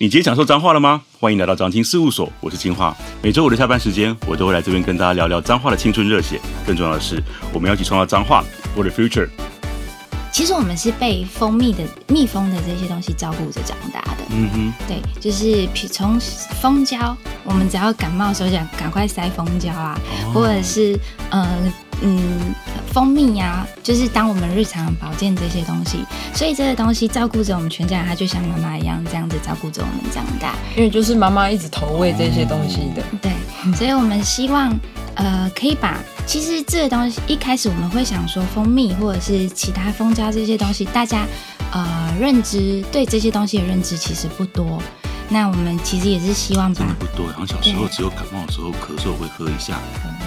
你今天享受脏话了吗？欢迎来到彰青事务所，我是金樺。每周五的下班时间，我都会来这边跟大家聊聊脏话的青春热血。更重要的是，我们要一起创造脏话，For the future。其实我们是被蜂蜜的蜜蜂的这些东西照顾着长大的。嗯哼，对，就是从蜂胶，我们只要感冒的时候想赶快塞蜂胶啊，哦、或者是呃嗯蜂蜜呀、啊，就是当我们日常保健这些东西，所以这个东西照顾着我们全家，它就像妈妈一样这样子照顾着我们长大。因为就是妈妈一直投喂这些东西的。哦、对，所以我们希望呃可以把。其实这个东西一开始我们会想说蜂蜜或者是其他蜂胶这些东西，大家呃认知对这些东西的认知其实不多。那我们其实也是希望把真的不多，好像小时候只有感冒的时候咳嗽会喝一下，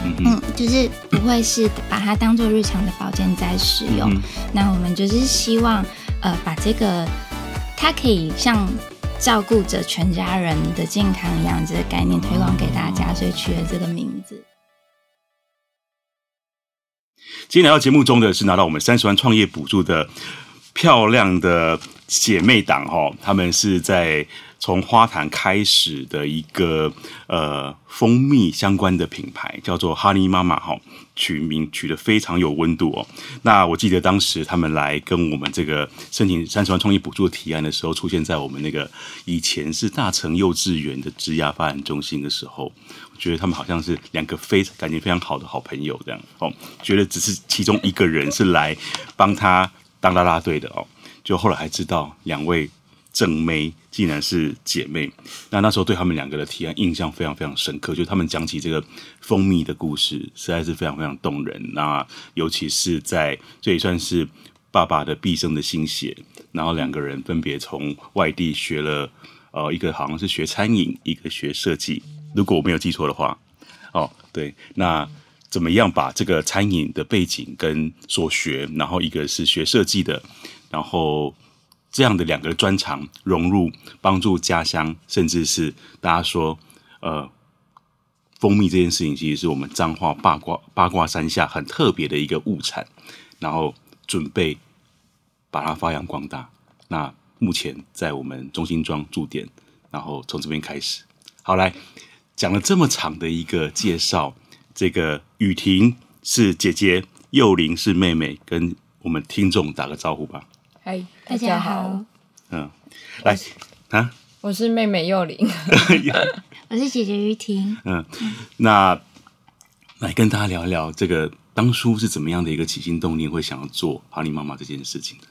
嗯嗯，就是不会是把它当做日常的保健在使用。嗯、那我们就是希望呃把这个它可以像照顾着全家人的健康一样这个概念推广给大家，所以取了这个名字。今天来到节目中的是拿到我们三十万创业补助的漂亮的姐妹党哈，他们是在从花坛开始的一个呃蜂蜜相关的品牌，叫做哈尼妈妈哈，取名取得非常有温度哦。那我记得当时他们来跟我们这个申请三十万创业补助提案的时候，出现在我们那个以前是大成幼稚园的职涯发展中心的时候。我觉得他们好像是两个非感情非常好的好朋友这样哦，觉得只是其中一个人是来帮他当啦啦队的哦，就后来还知道两位正妹竟然是姐妹，那那时候对他们两个的提案印象非常非常深刻，就他们讲起这个蜂蜜的故事实在是非常非常动人，那尤其是在这也算是爸爸的毕生的心血，然后两个人分别从外地学了呃一个好像是学餐饮，一个学设计。如果我没有记错的话，哦，对，那怎么样把这个餐饮的背景跟所学，然后一个是学设计的，然后这样的两个专长融入，帮助家乡，甚至是大家说，呃，蜂蜜这件事情，其实是我们彰化八卦八卦山下很特别的一个物产，然后准备把它发扬光大。那目前在我们中心庄驻点，然后从这边开始，好来。讲了这么长的一个介绍，这个雨婷是姐姐，幼玲是妹妹，跟我们听众打个招呼吧。嗨，大家好。嗯，来啊，我是妹妹幼玲，我是姐姐于婷。嗯，那来跟大家聊一聊，这个当初是怎么样的一个起心动念，会想要做 Honey Mama 这件事情的？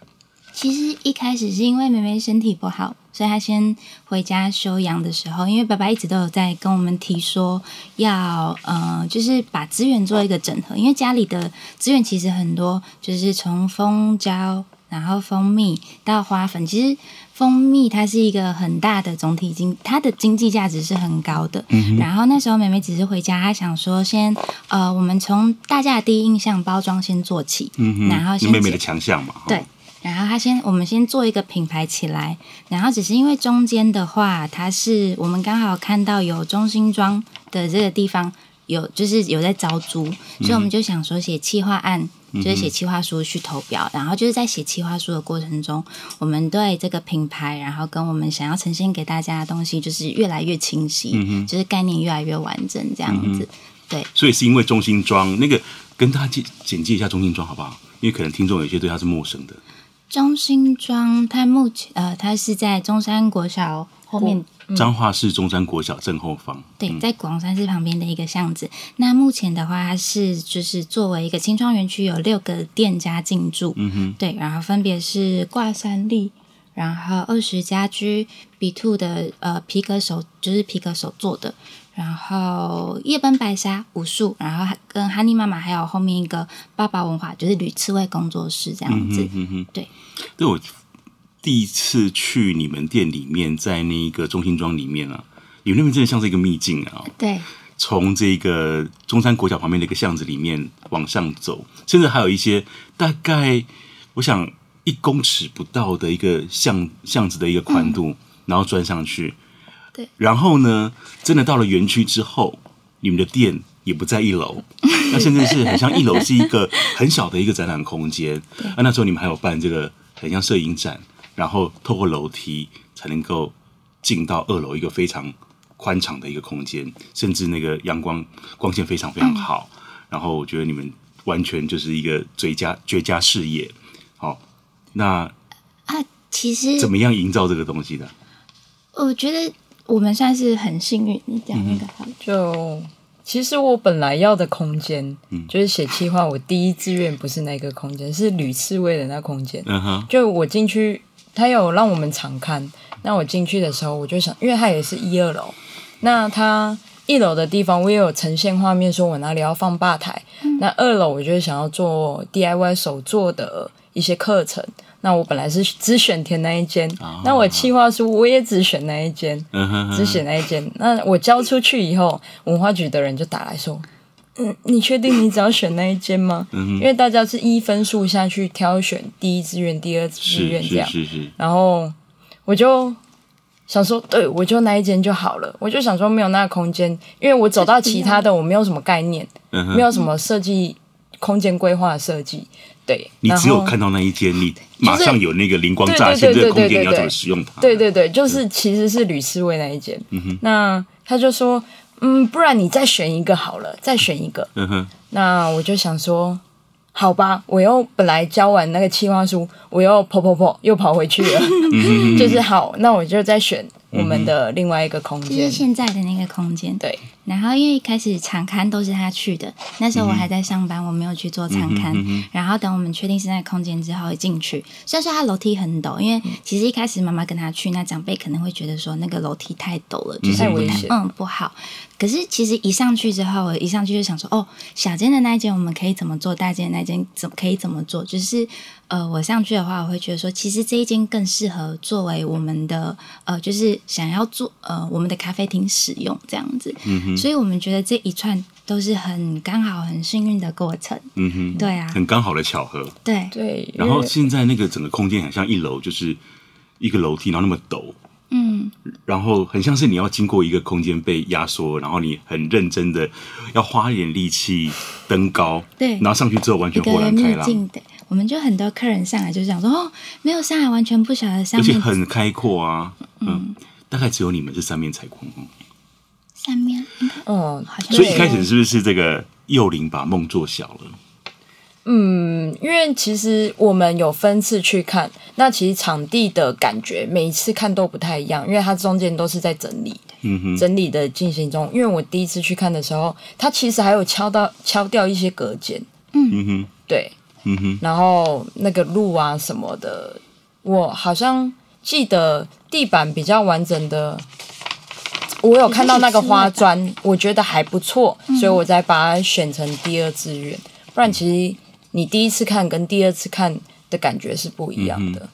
其实一开始是因为妹妹身体不好，所以她先回家休养的时候，因为爸爸一直都有在跟我们提说要呃，就是把资源做一个整合，因为家里的资源其实很多，就是从蜂胶，然后蜂蜜到花粉，其实蜂蜜它是一个很大的总体经，它的经济价值是很高的。嗯。然后那时候妹妹只是回家，她想说先呃，我们从大家的第一印象包装先做起，嗯哼。然后先妹妹的强项嘛，对。然后他先，我们先做一个品牌起来，然后只是因为中间的话，它是我们刚好看到有中心庄的这个地方有，就是有在招租，嗯、所以我们就想说写企划案，就是写企划书去投标，嗯、然后就是在写企划书的过程中，我们对这个品牌，然后跟我们想要呈现给大家的东西，就是越来越清晰，嗯、哼就是概念越来越完整，这样子，嗯、对。所以是因为中心庄那个，跟大家简简介一下中心庄好不好？因为可能听众有些对它是陌生的。中心庄，它目前呃，它是在中山国小后面，彰化市中山国小正后方。对，在广山寺旁边的一个巷子。那目前的话，它是就是作为一个青创园区，有六个店家进驻。嗯哼，对，然后分别是挂山立，然后二十家居，B Two 的呃皮革手，就是皮革手做的。然后夜奔白沙武术，然后跟哈尼妈妈还有后面一个爸爸文化，就是吕刺猬工作室这样子。嗯哼哼对，对我第一次去你们店里面，在那一个中心庄里面啊，你们那边真的像是一个秘境啊。对，从这个中山国小旁边的一个巷子里面往上走，甚至还有一些大概我想一公尺不到的一个巷巷子的一个宽度，嗯、然后钻上去。对，然后呢，真的到了园区之后，你们的店也不在一楼，那甚至是很像一楼是一个很小的一个展览空间。对啊，那时候你们还有办这个很像摄影展，然后透过楼梯才能够进到二楼一个非常宽敞的一个空间，甚至那个阳光光线非常非常好。嗯、然后我觉得你们完全就是一个最佳绝佳事业。好、哦，那啊，其实怎么样营造这个东西的？我觉得我们算是很幸运。你讲那个好、嗯、就。其实我本来要的空间，嗯，就是写企划。我第一志愿不是那个空间，是吕刺葳的那空间。嗯哼，就我进去，他有让我们常看。那我进去的时候，我就想，因为它也是一二楼，那它一楼的地方，我也有呈现画面，说我哪里要放吧台。嗯、那二楼，我就想要做 DIY 手做的一些课程。那我本来是只选填那一间，哦、那我企划书我也只选那一间，嗯、哼哼只选那一间。那我交出去以后，文化局的人就打来说：“嗯，你确定你只要选那一间吗？嗯、因为大家是一分数下去挑选第一志愿、第二志愿这样。是是是是”然后我就想说：“对，我就那一间就好了。”我就想说没有那个空间，因为我走到其他的，我没有什么概念，嗯、没有什么设计空间规划设计。对，你只有看到那一间，你马上有那个灵光乍现，这个空间你要怎么使用它？对对对，就是其实是吕思维那一间。嗯哼，那他就说，嗯，不然你再选一个好了，再选一个。嗯哼，那我就想说，好吧，我又本来交完那个计划书，我又跑跑跑又跑回去了。就是好，那我就再选我们的另外一个空间，就是现在的那个空间。对。然后因为一开始场刊都是他去的，那时候我还在上班，我没有去做场刊。嗯嗯、然后等我们确定是那个空间之后，一进去，虽然说他楼梯很陡，因为其实一开始妈妈跟他去，那长辈可能会觉得说那个楼梯太陡了，就是太危险，嗯，不好。可是其实一上去之后，我一上去就想说，哦，小间的那一间我们可以怎么做，大间的那一间怎可以怎么做？就是呃，我上去的话，我会觉得说，其实这一间更适合作为我们的呃，就是想要做呃我们的咖啡厅使用这样子。所以我们觉得这一串都是很刚好、很幸运的过程。嗯哼，对啊，很刚好的巧合。对对。然后现在那个整个空间很像一楼，就是一个楼梯，然后那么陡。嗯。然后很像是你要经过一个空间被压缩，然后你很认真的要花一点力气登高。对。然后上去之后完全豁然开朗。对，我们就很多客人上来就想说：“哦，没有上来，完全不晓得上面。”而且很开阔啊。嗯。嗯，大概只有你们是三面采光。三面，嗯，所以一开始是不是这个幼龄把梦做小了？嗯，因为其实我们有分次去看，那其实场地的感觉每一次看都不太一样，因为它中间都是在整理，嗯哼，整理的进行中。因为我第一次去看的时候，它其实还有敲到敲掉一些隔间，嗯哼，对，嗯哼，然后那个路啊什么的，我好像记得地板比较完整的。我有看到那个花 砖，我觉得还不错，所以我才把它选成第二志愿。不然，其实你第一次看跟第二次看的感觉是不一样的。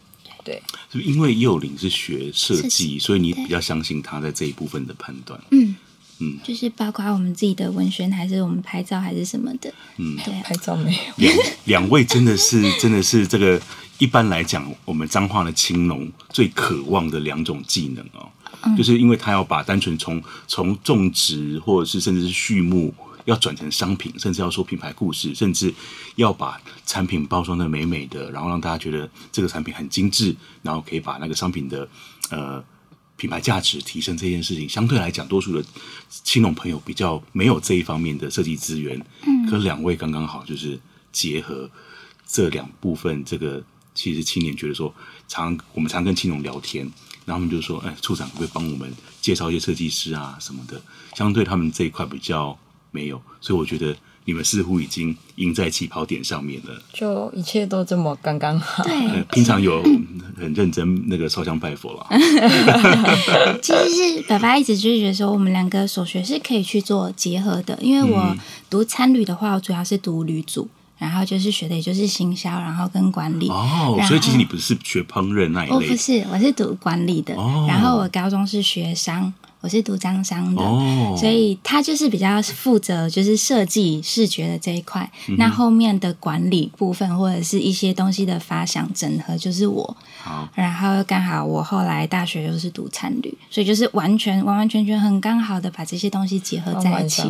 对，就因为幼龄是学设计，所以你比较相信他在这一部分的判断。嗯嗯，就是包括我们自己的文宣，还是我们拍照，还是什么的。嗯，对，拍照没有。两两位真的是 真的是这个，一般来讲，我们彰化的青农最渴望的两种技能哦。就是因为他要把单纯从从种植或者是甚至是畜牧，要转成商品，甚至要说品牌故事，甚至要把产品包装的美美的，然后让大家觉得这个产品很精致，然后可以把那个商品的呃品牌价值提升这件事情，相对来讲，多数的青龙朋友比较没有这一方面的设计资源。嗯，可两位刚刚好就是结合这两部分，这个其实青年觉得说，常我们常跟青龙聊天。然后他们就说：“哎，处长会帮我们介绍一些设计师啊什么的。相对他们这一块比较没有，所以我觉得你们似乎已经赢在起跑点上面了。就一切都这么刚刚好。对，平常有很认真那个烧香拜佛了。其实是爸爸一直就觉得说，我们两个所学是可以去做结合的。因为我读参旅的话，我主要是读旅组。”然后就是学的也就是行销，然后跟管理。哦，所以其实你不是学烹饪那一类。我，不是，我是读管理的。哦。然后我高中是学商，我是读张商的。哦。所以他就是比较负责就是设计视觉的这一块。嗯。那后面的管理部分或者是一些东西的发想整合就是我。好。然后刚好我后来大学又是读餐旅，所以就是完全完完全全很刚好的把这些东西结合在一起。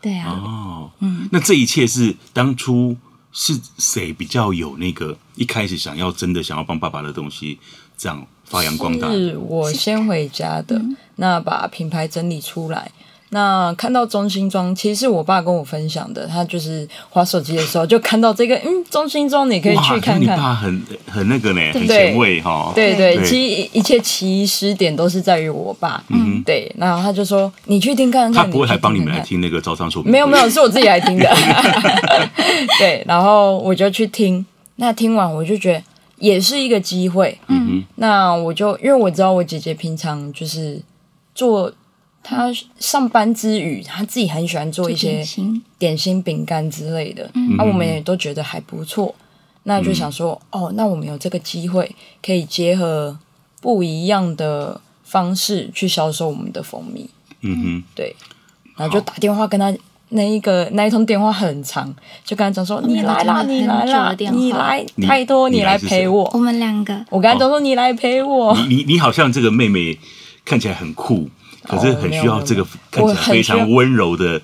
对啊，哦，嗯，那这一切是当初是谁比较有那个一开始想要真的想要帮爸爸的东西这样发扬光大？是我先回家的，嗯、那把品牌整理出来。那看到中心装，其实是我爸跟我分享的。他就是滑手机的时候就看到这个，嗯，中心装你可以去看看。你爸很很那个呢，很前卫哈。对对，对，其实一切起始点都是在于我爸。嗯，对。然后他就说：“你去听看看。”他不会还帮你们来听那个招商说明？没有没有，是我自己来听的。对，然后我就去听。那听完我就觉得也是一个机会。嗯哼。那我就因为我知道我姐姐平常就是做。他上班之余，他自己很喜欢做一些点心、饼干之类的，那、嗯啊、我们也都觉得还不错。那就想说，嗯、哦，那我们有这个机会，可以结合不一样的方式去销售我们的蜂蜜。嗯哼，对。然后就打电话跟他，那一个那一通电话很长，就跟他讲说：“你来啦，你来啦，你来，太多你来陪我。”我们两个，我跟他讲说：“你来陪我。”你你你好像这个妹妹看起来很酷。可是很需要这个看起来非常温柔的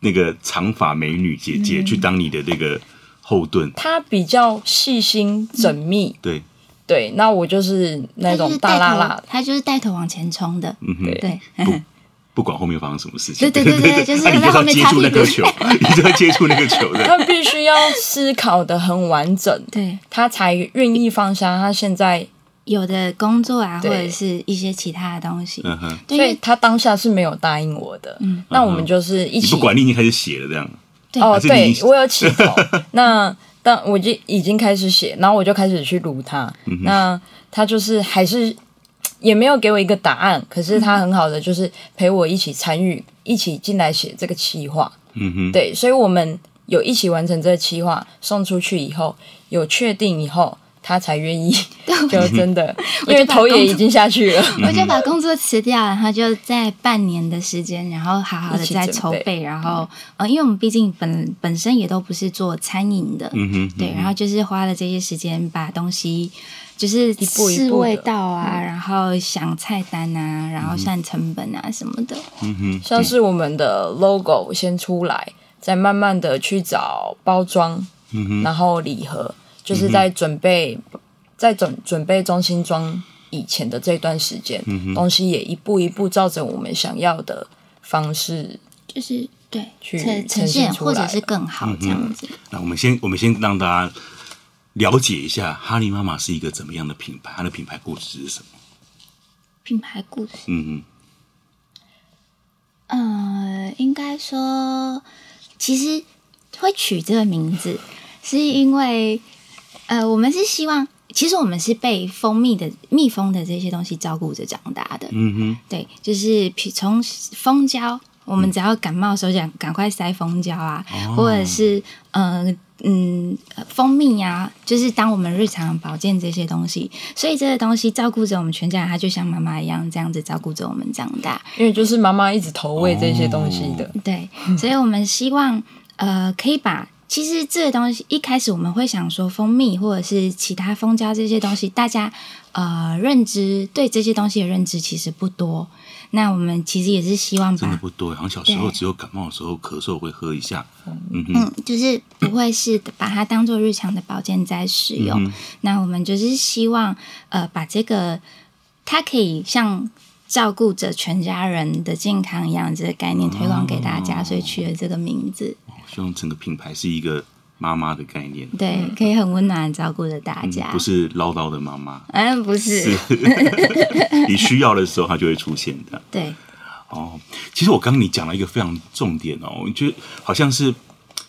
那个长发美女姐姐去当你的那个后盾。她比较细心缜密，对对。那我就是那种大剌剌，她就是带头往前冲的，嗯哼，对。不不管后面发生什么事情，对对对对，就是你就要接触那个球，你就要接触那个球的。她必须要思考的很完整，对，她才愿意放下她现在。有的工作啊，或者是一些其他的东西，所以他当下是没有答应我的。嗯，那我们就是一起。不管你已经开始写了这样。哦，对，我有起头。那当我就已经开始写，然后我就开始去录他。那他就是还是也没有给我一个答案，可是他很好的就是陪我一起参与，一起进来写这个企划。嗯哼，对，所以我们有一起完成这个企划，送出去以后有确定以后。他才愿意，就真的，因为头也已经下去了，我就把工作辞掉，然后就在半年的时间，然后好好的在筹备，然后呃，因为我们毕竟本本身也都不是做餐饮的，嗯哼，对，然后就是花了这些时间把东西就是试味道啊，然后想菜单啊，然后算成本啊什么的，嗯哼，像是我们的 logo 先出来，再慢慢的去找包装，嗯哼，然后礼盒。就是在准备，在准准备中心装以前的这段时间，嗯、东西也一步一步照着我们想要的方式，就是对去呈现，或者是更好这样子。嗯、那我们先，我们先让大家了解一下哈利妈妈是一个怎么样的品牌，它的品牌故事是什么？品牌故事，嗯嗯，呃，应该说，其实会取这个名字，是因为。呃，我们是希望，其实我们是被蜂蜜的蜜蜂的这些东西照顾着长大的。嗯哼，对，就是从蜂胶，我们只要感冒的时候，想赶快塞蜂胶啊，哦、或者是呃嗯蜂蜜啊，就是当我们日常保健这些东西，所以这些东西照顾着我们全家人，它就像妈妈一样这样子照顾着我们长大。因为就是妈妈一直投喂这些东西的，哦、对，所以我们希望呃可以把。其实这个东西一开始我们会想说蜂蜜或者是其他蜂胶这些东西，大家呃认知对这些东西的认知其实不多。那我们其实也是希望把真的不多，好像小时候只有感冒的时候咳嗽会喝一下，嗯就是不会是把它当做日常的保健在使用。嗯、那我们就是希望呃把这个它可以像照顾着全家人的健康一样这个概念推广给大家，哦、所以取了这个名字。希望整个品牌是一个妈妈的概念，对，可以很温暖照顾着大家，嗯，不是唠叨的妈妈，嗯，不是，是。你需要的时候，它就会出现的。对，哦，其实我刚刚你讲了一个非常重点哦，我觉得好像是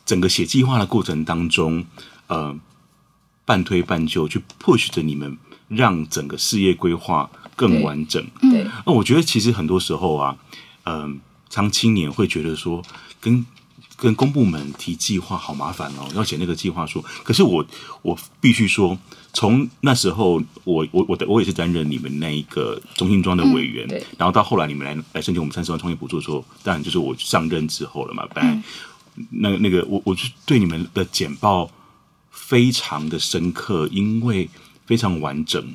整个写计划的过程当中，呃，半推半就去 push 着你们，让整个事业规划更完整。对，那我觉得其实很多时候啊，嗯、呃，常青年会觉得说跟。跟公部门提计划好麻烦哦，要写那个计划书。可是我我必须说，从那时候我我我的我也是担任你们那一个中心庄的委员，嗯、然后到后来你们来来申请我们三十万创业补助的时候，当然就是我上任之后了嘛。本来、嗯、那那个我我就对你们的简报非常的深刻，因为非常完整，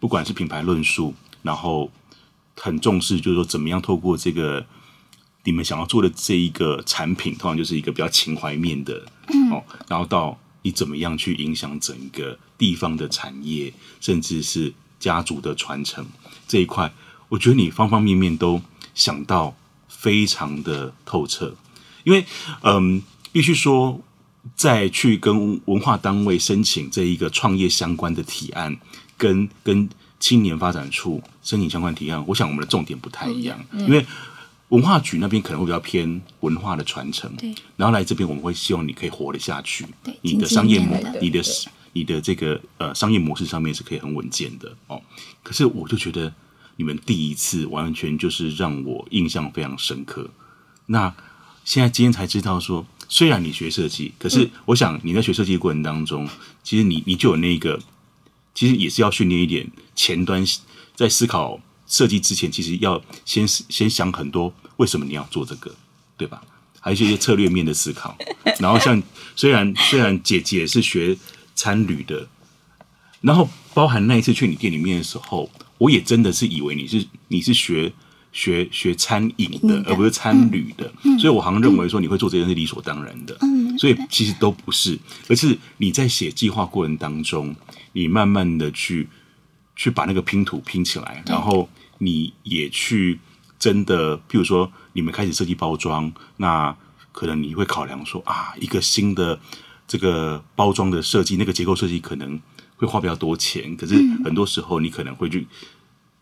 不管是品牌论述，然后很重视，就是说怎么样透过这个。你们想要做的这一个产品，通常就是一个比较情怀面的，嗯、哦，然后到你怎么样去影响整个地方的产业，甚至是家族的传承这一块，我觉得你方方面面都想到非常的透彻。因为，嗯，必须说，再去跟文化单位申请这一个创业相关的提案，跟跟青年发展处申请相关提案，我想我们的重点不太一样，嗯、因为文化局那边可能会比较偏文化的传承，对，然后来这边我们会希望你可以活得下去，对，你的商业模，你的你的这个呃商业模式上面是可以很稳健的哦。可是我就觉得你们第一次完全就是让我印象非常深刻，那。现在今天才知道说，虽然你学设计，可是我想你在学设计的过程当中，其实你你就有那个，其实也是要训练一点前端，在思考设计之前，其实要先先想很多为什么你要做这个，对吧？还有一些策略面的思考。然后像虽然虽然姐姐是学餐旅的，然后包含那一次去你店里面的时候，我也真的是以为你是你是学。学学餐饮的，而不是餐旅的，嗯、所以我好像认为说你会做这件事理所当然的，嗯、所以其实都不是，而是你在写计划过程当中，你慢慢的去去把那个拼图拼起来，然后你也去真的，譬如说你们开始设计包装，那可能你会考量说啊，一个新的这个包装的设计，那个结构设计可能会花比较多钱，可是很多时候你可能会去。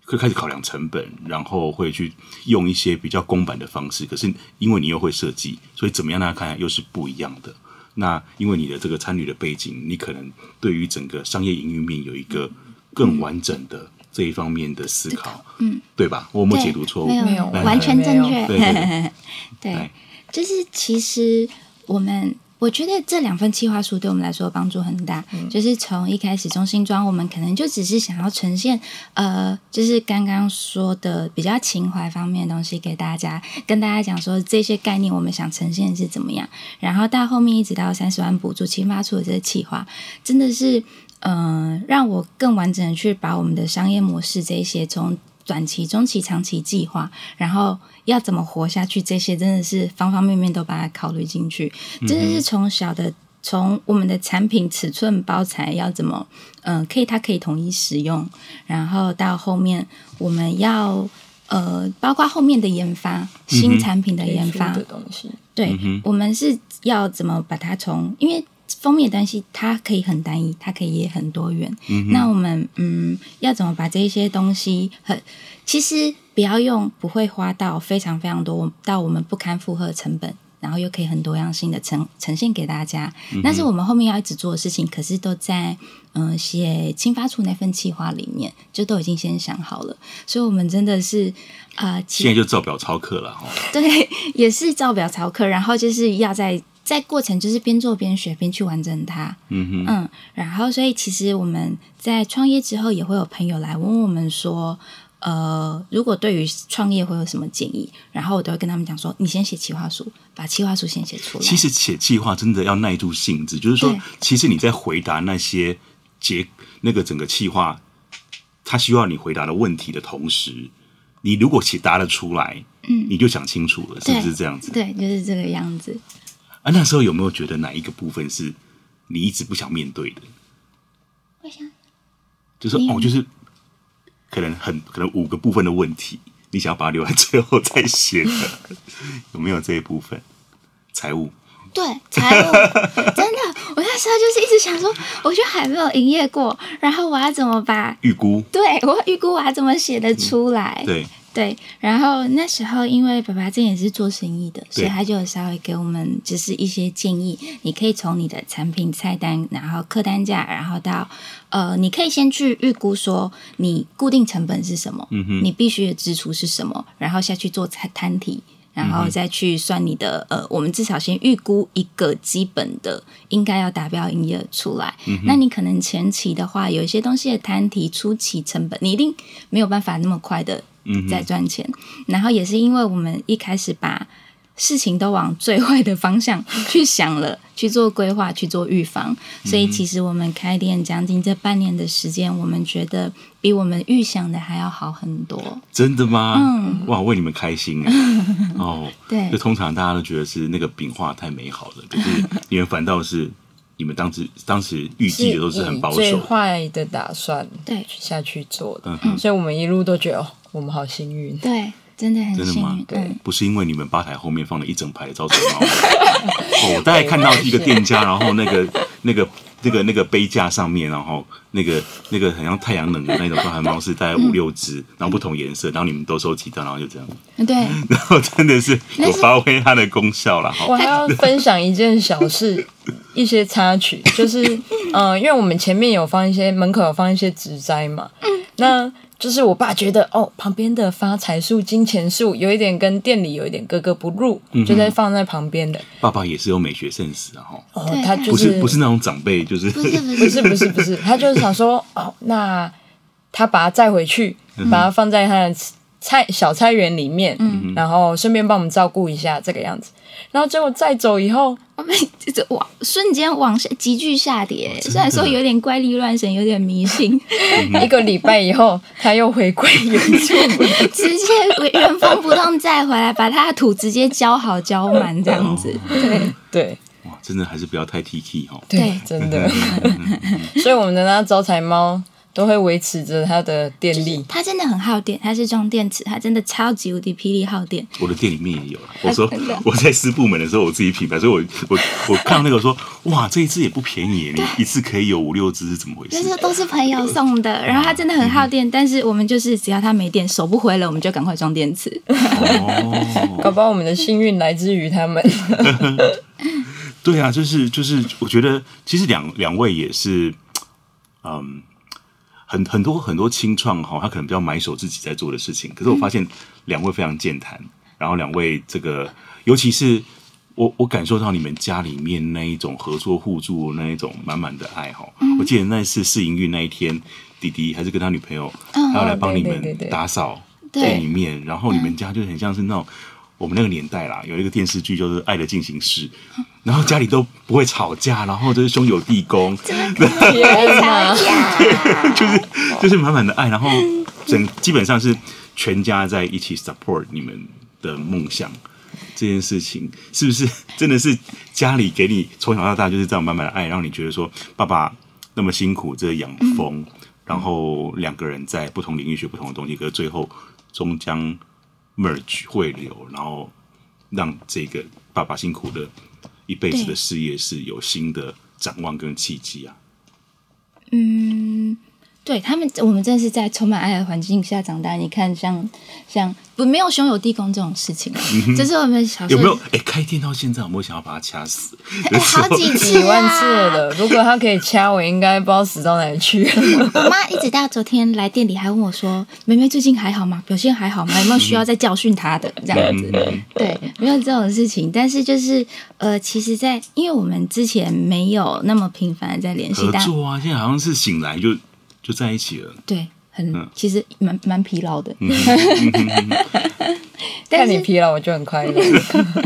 会开始考量成本，然后会去用一些比较公版的方式。可是因为你又会设计，所以怎么样大家看来又是不一样的。那因为你的这个参与的背景，你可能对于整个商业营运面有一个更完整的这一方面的思考，嗯，对吧？我有没有解读错误？没有，没有，完全正确。对，对，对，对，就是其实我们。我觉得这两份企划书对我们来说帮助很大，嗯、就是从一开始中心装，我们可能就只是想要呈现，呃，就是刚刚说的比较情怀方面的东西给大家，跟大家讲说这些概念我们想呈现是怎么样，然后到后面一直到三十万补助青发出的这个企划，真的是，嗯、呃，让我更完整的去把我们的商业模式这些从。短期、中期、长期计划，然后要怎么活下去，这些真的是方方面面都把它考虑进去。真的是从小的，从我们的产品尺寸、包材要怎么，嗯、呃，可以它可以统一使用，然后到后面我们要呃，包括后面的研发，新产品的研发的东西，对，我们是要怎么把它从因为。封面的东西它可以很单一，它可以也很多元。嗯、那我们嗯，要怎么把这些东西很，其实不要用，不会花到非常非常多，到我们不堪负荷的成本，然后又可以很多样性的呈呈现给大家。嗯、是我们后面要一直做的事情，可是都在嗯写青发处那份计划里面，就都已经先想好了。所以，我们真的是啊，呃、现在就照表操课了哈。对，也是照表操课，然后就是要在。在过程就是边做边学，边去完成它。嗯哼，嗯，然后所以其实我们在创业之后，也会有朋友来问我们说，呃，如果对于创业会有什么建议？然后我都会跟他们讲说，你先写企划书，把企划书先写出来。其实写企划真的要耐住性子，就是说，其实你在回答那些结那个整个企划，他需要你回答的问题的同时，你如果写答得出来，嗯，你就想清楚了，是不是这样子？对，就是这个样子。啊，那时候有没有觉得哪一个部分是你一直不想面对的？我想，就是哦，就是可能很可能五个部分的问题，你想要把它留在最后再写的，有没有这一部分？财务？对，财务真的，我那时候就是一直想说，我就还没有营业过，然后我要怎么把预估？对，我预估我要怎么写得出来？嗯、对。对，然后那时候因为爸爸这也是做生意的，所以他就稍微给我们就是一些建议。你可以从你的产品菜单，然后客单价，然后到呃，你可以先去预估说你固定成本是什么，嗯哼，你必须的支出是什么，然后下去做摊体，然后再去算你的呃，我们至少先预估一个基本的应该要达标营业额出来。嗯、那你可能前期的话，有一些东西的摊提初期成本，你一定没有办法那么快的。在赚钱，然后也是因为我们一开始把事情都往最坏的方向 去想了，去做规划，去做预防，所以其实我们开店将近这半年的时间，我们觉得比我们预想的还要好很多。真的吗？嗯，哇，为你们开心啊！哦，对，就通常大家都觉得是那个饼画太美好了，可是 你们反倒是你们当时当时预计的都是很保守，最坏的打算对。下去做的，嗯、所以我们一路都觉得哦，我们好幸运，对，真的很幸运，真的吗？对，不是因为你们吧台后面放了一整排的招财猫，哦，我大概看到一个店家，然后那个那个。那个那个杯架上面，然后那个那个很像太阳能的那种招财猫是大概五六只，嗯、然后不同颜色，然后你们都收集到，然后就这样。对。然后真的是有发挥它的功效了。我还要分享一件小事，一些插曲，就是嗯、呃，因为我们前面有放一些门口有放一些植栽嘛，那。就是我爸觉得哦，旁边的发财树、金钱树有一点跟店里有一点格格不入，嗯、就在放在旁边的。爸爸也是有美学 sense 啊，哈。哦，他就是不是不是那种长辈，就是不是不是不是不是，他就是想说哦，那他把它载回去，把它放在他的菜小菜园里面，嗯、然后顺便帮我们照顾一下这个样子。然后结果再走以后，我们这往瞬间往下急剧下跌。虽然说有点怪力乱神，有点迷信。一个礼拜以后，他又回归原处，直接原封不动再回来，把他的土直接浇好浇满这样子。对 对，哇，真的还是不要太 T T 哦。对，真的。所以我们的那招财猫。都会维持着它的电力，它真的很耗电，它是装电池，它真的超级无敌霹雳耗电。我的店里面也有，我说 我在私部门的时候，我自己品牌，所以我我我看到那个说，哇，这一支也不便宜，你一次可以有五六支，是怎么回事？就是都是朋友送的，然后它真的很耗电，但是我们就是只要它没电，手不回了，我们就赶快装电池。哦，搞不好我们的幸运来自于他们。对啊，就是就是，我觉得其实两两位也是，嗯。很很多很多清创哈，他可能比较埋首自己在做的事情。可是我发现两位非常健谈，嗯、然后两位这个，尤其是我我感受到你们家里面那一种合作互助那一种满满的爱哈。嗯、我记得那次试营运那一天，弟弟还是跟他女朋友，他要来帮你们打扫店里面，然后你们家就很像是那种。我们那个年代啦，有一个电视剧就是《爱的进行式》，然后家里都不会吵架，然后就是兄友弟恭，天哪，就是就是满满的爱，然后整基本上是全家在一起 support 你们的梦想。这件事情，是不是真的是家里给你从小到大就是这样满满的爱，让你觉得说爸爸那么辛苦这养蜂，嗯、然后两个人在不同领域学不同的东西，可是最后终将。merge 汇流，然后让这个爸爸辛苦的一辈子的事业是有新的展望跟契机啊。嗯。对他们，我们真的是在充满爱的环境下长大。你看像，像像不没有兄友弟恭这种事情，这是我们小时候有没有？哎，开店到现在，有没有想要把他掐死？好几 次、啊、几万次了。如果他可以掐我，应该不知道死到哪里去。我妈一直到昨天来店里还问我说：“妹妹最近还好吗？表现还好吗？有没有需要再教训她的这样子？”对，没有这种事情。但是就是呃，其实在，在因为我们之前没有那么频繁的在联系，合作啊，现在好像是醒来就。就在一起了，对，很、嗯、其实蛮蛮疲劳的。看你疲劳，我就很快乐。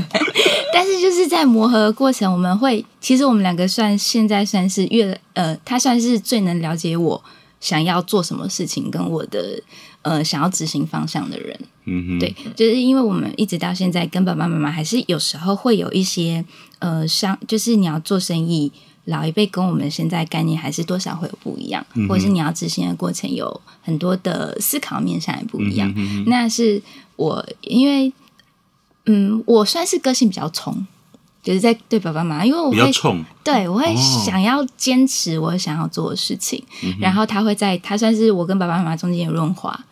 但是就是在磨合的过程，我们会其实我们两个算现在算是越呃，他算是最能了解我想要做什么事情跟我的呃想要执行方向的人。嗯哼，对，就是因为我们一直到现在跟爸爸妈妈还是有时候会有一些呃商，就是你要做生意。老一辈跟我们现在概念还是多少会有不一样，嗯、或者是你要执行的过程有很多的思考面上也不一样。那是我因为，嗯，我算是个性比较冲，就是在对爸爸妈妈，因为我会冲，对我会想要坚持我想要做的事情，哦、然后他会在他算是我跟爸爸妈妈中间有润滑，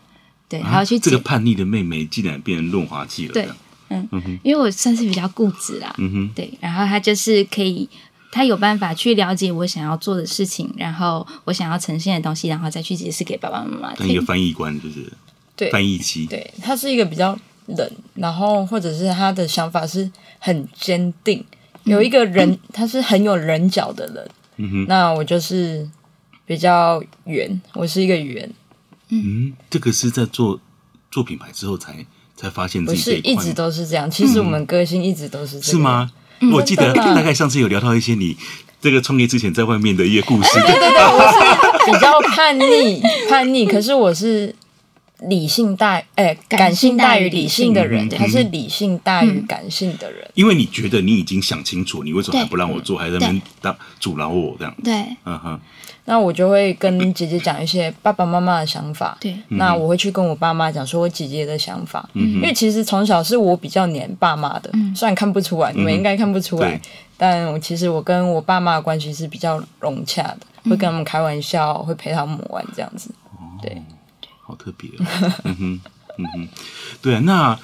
对，然后去、啊、这个叛逆的妹妹竟然变成润滑剂了，对，嗯，嗯因为我算是比较固执啦，嗯哼，对，然后他就是可以。他有办法去了解我想要做的事情，然后我想要呈现的东西，然后再去解释给爸爸妈妈听。一个翻译官就是对翻译机，对，他是一个比较冷，然后或者是他的想法是很坚定。有一个人，嗯、他是很有棱角的人。嗯哼，那我就是比较圆，我是一个圆。嗯，这个是在做做品牌之后才才发现自己，不是一直都是这样。其实我们个性一直都是这样。是吗？我记得大概上次有聊到一些你这个创业之前在外面的一些故事。对对对，我是比较叛逆，叛逆。可是我是理性大哎、欸，感性大于理性的人，还是理性大于感性的人。因为你觉得你已经想清楚，你为什么还不让我做，还在那边当阻挠我这样？对，嗯哼。那我就会跟姐姐讲一些爸爸妈妈的想法。对，那我会去跟我爸妈讲说我姐姐的想法。嗯，因为其实从小是我比较黏爸妈的，虽然看不出来，你们应该看不出来，但其实我跟我爸妈的关系是比较融洽的，会跟他们开玩笑，会陪他们玩这样子。对。好特别哦，嗯哼，嗯哼，对啊，那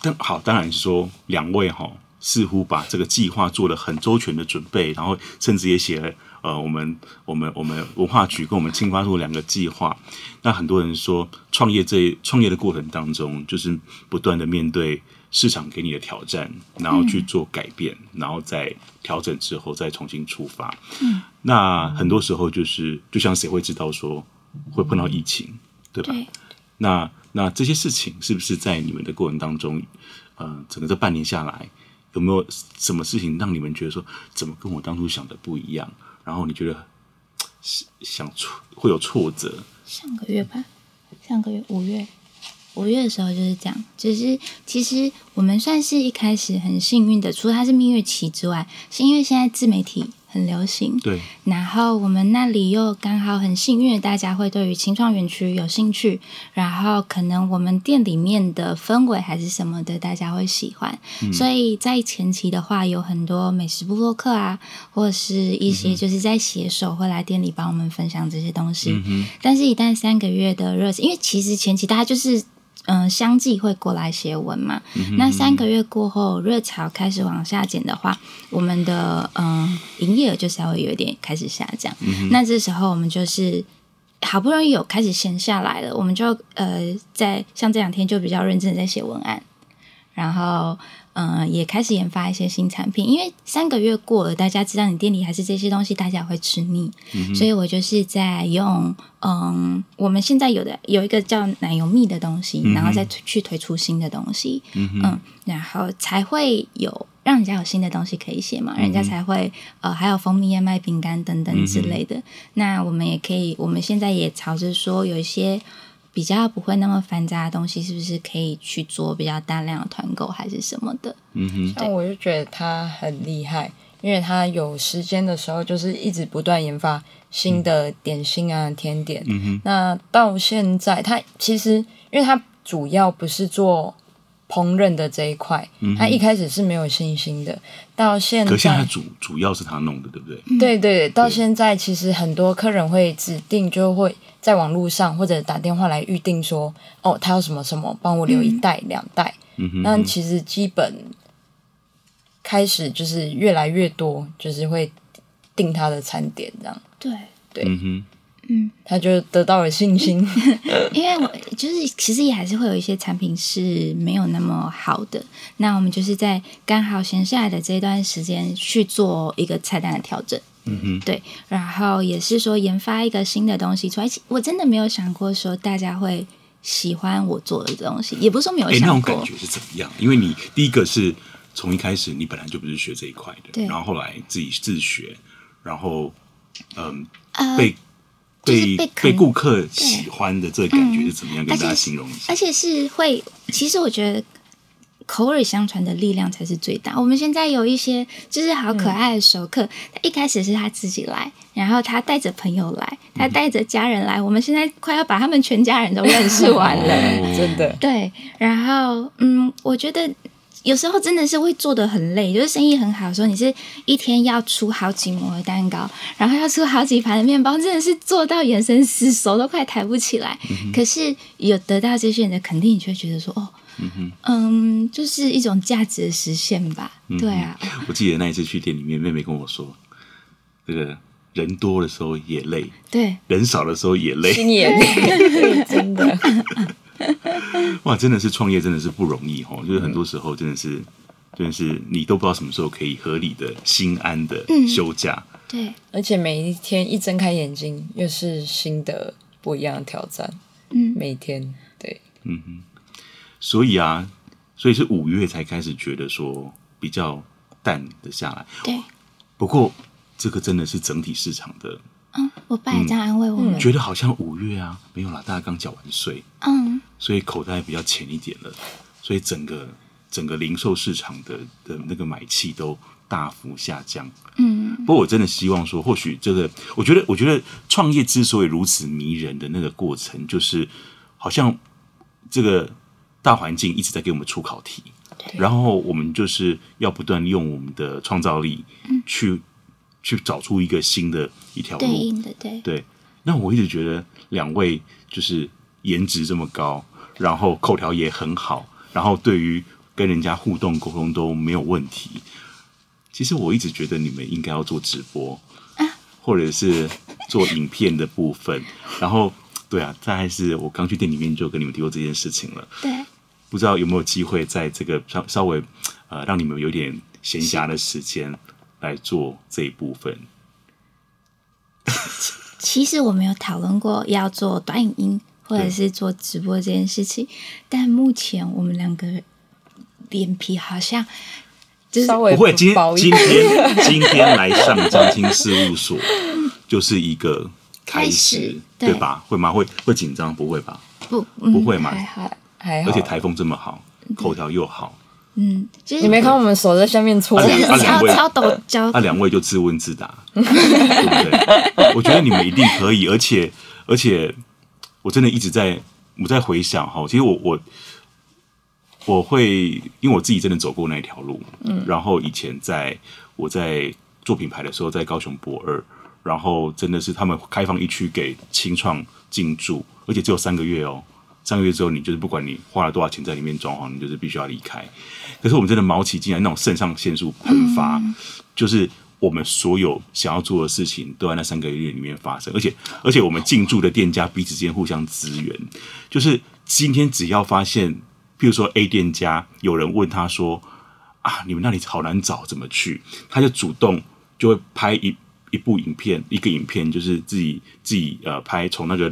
当好，当然是说两位哈，似乎把这个计划做了很周全的准备，然后甚至也写了呃，我们我们我们文化局跟我们青发路两个计划。那很多人说创业这创业的过程当中，就是不断的面对市场给你的挑战，然后去做改变，然后再调整之后再重新出发。嗯，那很多时候就是就像谁会知道说会碰到疫情？对吧？对，那那这些事情是不是在你们的过程当中，呃，整个这半年下来，有没有什么事情让你们觉得说，怎么跟我当初想的不一样？然后你觉得 想挫会有挫折？上个月吧，上个月五月五月的时候就是这样，就是其实我们算是一开始很幸运的，除了他是蜜月期之外，是因为现在自媒体。很流行，对。然后我们那里又刚好很幸运，大家会对于青创园区有兴趣，然后可能我们店里面的氛围还是什么的，大家会喜欢。嗯、所以在前期的话，有很多美食部落客啊，或者是一些就是在写手会来店里帮我们分享这些东西。嗯、哼但是，一旦三个月的热情，因为其实前期大家就是。嗯、呃，相继会过来写文嘛。嗯、那三个月过后，热潮开始往下减的话，我们的嗯营业额就稍微有一点开始下降。嗯、那这时候我们就是好不容易有开始闲下来了，我们就呃在像这两天就比较认真的在写文案，然后。嗯，也开始研发一些新产品，因为三个月过了，大家知道你店里还是这些东西，大家会吃腻，嗯、所以我就是在用嗯，我们现在有的有一个叫奶油蜜的东西，嗯、然后再去推出新的东西，嗯，嗯，然后才会有让人家有新的东西可以写嘛，嗯、人家才会呃还有蜂蜜燕麦饼干等等之类的。嗯、那我们也可以，我们现在也朝着说有一些。比较不会那么繁杂的东西，是不是可以去做比较大量的团购还是什么的？嗯哼，那我就觉得他很厉害，因为他有时间的时候，就是一直不断研发新的点心啊、甜点。嗯哼，那到现在，他其实因为他主要不是做烹饪的这一块，嗯、他一开始是没有信心的。到现在，可现在主主要是他弄的，对不对？对对，到现在其实很多客人会指定就会。在网络上或者打电话来预定说，哦，他要什么什么，帮我留一袋两袋。嗯哼，那其实基本开始就是越来越多，就是会订他的餐点这样。对对，嗯哼，嗯，他就得到了信心。因为我就是其实也还是会有一些产品是没有那么好的，那我们就是在刚好闲下来的这段时间去做一个菜单的调整。嗯哼，对，然后也是说研发一个新的东西出来，我真的没有想过说大家会喜欢我做的东西，也不是说没有想过。那种感觉是怎么样？因为你第一个是从一开始你本来就不是学这一块的，对，然后后来自己自学，然后嗯，被被被被顾客喜欢的这个感觉是怎么样？跟大家形容一下。而且是会，其实我觉得。口耳相传的力量才是最大。我们现在有一些就是好可爱的熟客，嗯、他一开始是他自己来，然后他带着朋友来，他带着家人来。嗯、我们现在快要把他们全家人都认识完了，哦、真的。对，然后嗯，我觉得有时候真的是会做的很累，就是生意很好的时候，你是一天要出好几模的蛋糕，然后要出好几盘的面包，真的是做到眼神死熟，都快抬不起来。嗯、可是有得到这些人的肯定，你会觉得说哦。嗯哼，嗯，就是一种价值的实现吧。嗯、对啊，我记得那一次去店里面，妹妹跟我说，这个人多的时候也累，对，人少的时候也累，心也累，真的。哇，真的是创业，真的是不容易哦。就是很多时候，真的是，真的是你都不知道什么时候可以合理的、心安的休假。嗯、对，而且每一天一睁开眼睛，又是新的不一样的挑战。嗯，每天，对，嗯哼。所以啊，所以是五月才开始觉得说比较淡的下来。对，不过这个真的是整体市场的。嗯，我爸也这样安慰我们，觉得好像五月啊没有啦，大家刚缴完税。嗯，所以口袋比较浅一点了，所以整个整个零售市场的的那个买气都大幅下降。嗯，不过我真的希望说，或许这个，我觉得，我觉得创业之所以如此迷人的那个过程，就是好像这个大环境一直在给我们出考题，然后我们就是要不断用我们的创造力去、嗯、去找出一个新的一条路。对应的，对对。那我一直觉得两位就是颜值这么高。然后口条也很好，然后对于跟人家互动沟通都没有问题。其实我一直觉得你们应该要做直播，啊、或者是做影片的部分。然后，对啊，再还是我刚去店里面就跟你们提过这件事情了。对，不知道有没有机会在这个稍稍微呃让你们有点闲暇的时间来做这一部分。其实我们有讨论过要做短影音。或者是做直播这件事情，但目前我们两个脸皮好像就是稍微不会。今天今天今天来上张青事务所就是一个开始，开始对，对吧？会吗？会会紧张？不会吧？不，嗯、不会吗？还好，还好。而且台风这么好，口条又好。嗯，就是、你没看我们手在下面搓，啊两啊两位 超抖焦。那、啊、两位就自问自答，对不对？我觉得你们一定可以，而且而且。我真的一直在我在回想哈，其实我我我会因为我自己真的走过那条路，嗯，然后以前在我在做品牌的时候，在高雄博二，然后真的是他们开放一区给清创进驻，而且只有三个月哦，三个月之后你就是不管你花了多少钱在里面装潢，你就是必须要离开。可是我们真的毛起进来，那种肾上腺素喷发，嗯、就是。我们所有想要做的事情都在那三个月里面发生，而且而且我们进驻的店家彼此间互相支援。就是今天只要发现，譬如说 A 店家有人问他说：“啊，你们那里好难找，怎么去？”他就主动就会拍一一部影片，一个影片就是自己自己呃拍从那个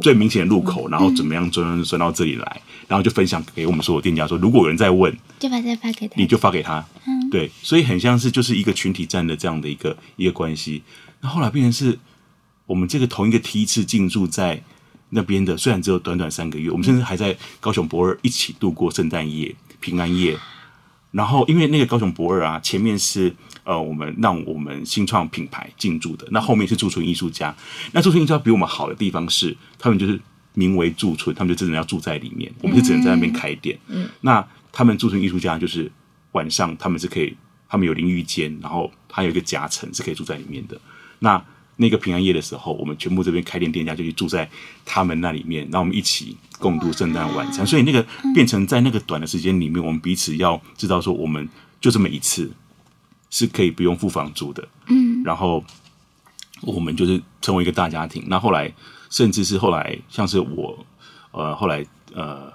最明显的路口，然后怎么样钻钻到这里来，然后就分享给我们所有店家说：“如果有人在问，就把这发给他，你就发给他。”嗯对，所以很像是就是一个群体战的这样的一个一个关系。那后来变成是我们这个同一个梯次进驻在那边的，虽然只有短短三个月，我们甚至还在高雄博尔一起度过圣诞夜、平安夜。然后因为那个高雄博尔啊，前面是呃我们让我们新创品牌进驻的，那后面是驻村艺术家。那驻村艺术家比我们好的地方是，他们就是名为驻村，他们就真的要住在里面，我们就只能在那边开店。嗯，那他们驻村艺术家就是。晚上他们是可以，他们有淋浴间，然后还有一个夹层是可以住在里面的。那那个平安夜的时候，我们全部这边开店店家就去住在他们那里面，那我们一起共度圣诞晚餐。所以那个变成在那个短的时间里面，我们彼此要知道说，我们就这么一次是可以不用付房租的。嗯，然后我们就是成为一个大家庭。那后来甚至是后来，像是我呃后来呃。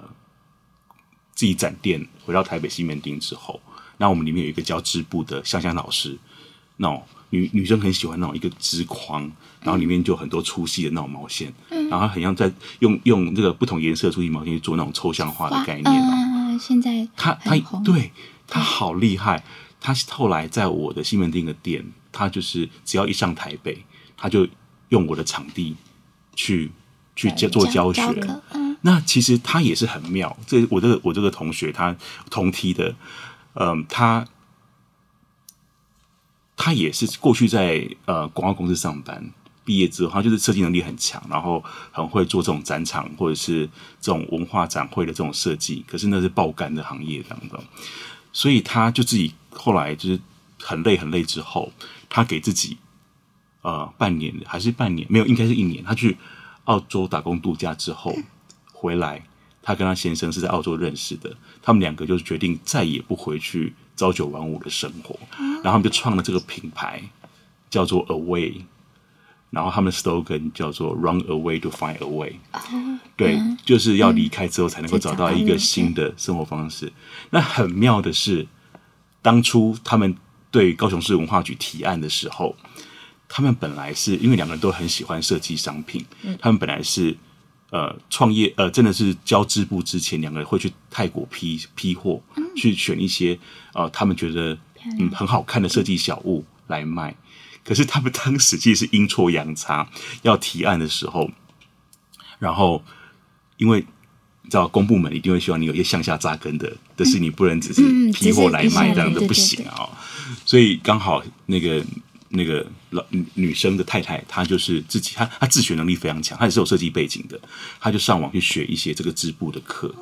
自己展店回到台北西门町之后，那我们里面有一个叫织布的香香老师，那种女女生很喜欢那种一个织框，然后里面就很多粗细的那种毛线，嗯、然后很像在用用这个不同颜色的粗细毛线去做那种抽象化的概念。嗯、现在他他对他好厉害，他后来在我的西门町的店，他就是只要一上台北，他就用我的场地去去教做教学。那其实他也是很妙，这我这个我这个同学他同梯的，嗯，他他也是过去在呃广告公司上班，毕业之后他就是设计能力很强，然后很会做这种展场或者是这种文化展会的这种设计，可是那是爆肝的行业当中，所以他就自己后来就是很累很累之后，他给自己呃半年还是半年没有，应该是一年，他去澳洲打工度假之后。回来，他跟他先生是在澳洲认识的，他们两个就决定再也不回去朝九晚五的生活，然后他们就创了这个品牌，叫做 Away，然后他们的 slogan 叫做 Run away to find a way，对，就是要离开之后才能够找到一个新的生活方式。那很妙的是，当初他们对高雄市文化局提案的时候，他们本来是因为两个人都很喜欢设计商品，他们本来是。呃，创业呃，真的是交织布之前，两个人会去泰国批批货，嗯、去选一些呃，他们觉得嗯很好看的设计小物来卖。可是他们当时其实是阴错阳差，要提案的时候，然后因为你知道公部门一定会希望你有一些向下扎根的，但是你不能只是批货来卖这样的不行啊。所以刚好那个那个老女生的太太，她就是自己，她她自学能力非常强，她也是有设计背景的，她就上网去学一些这个织布的课，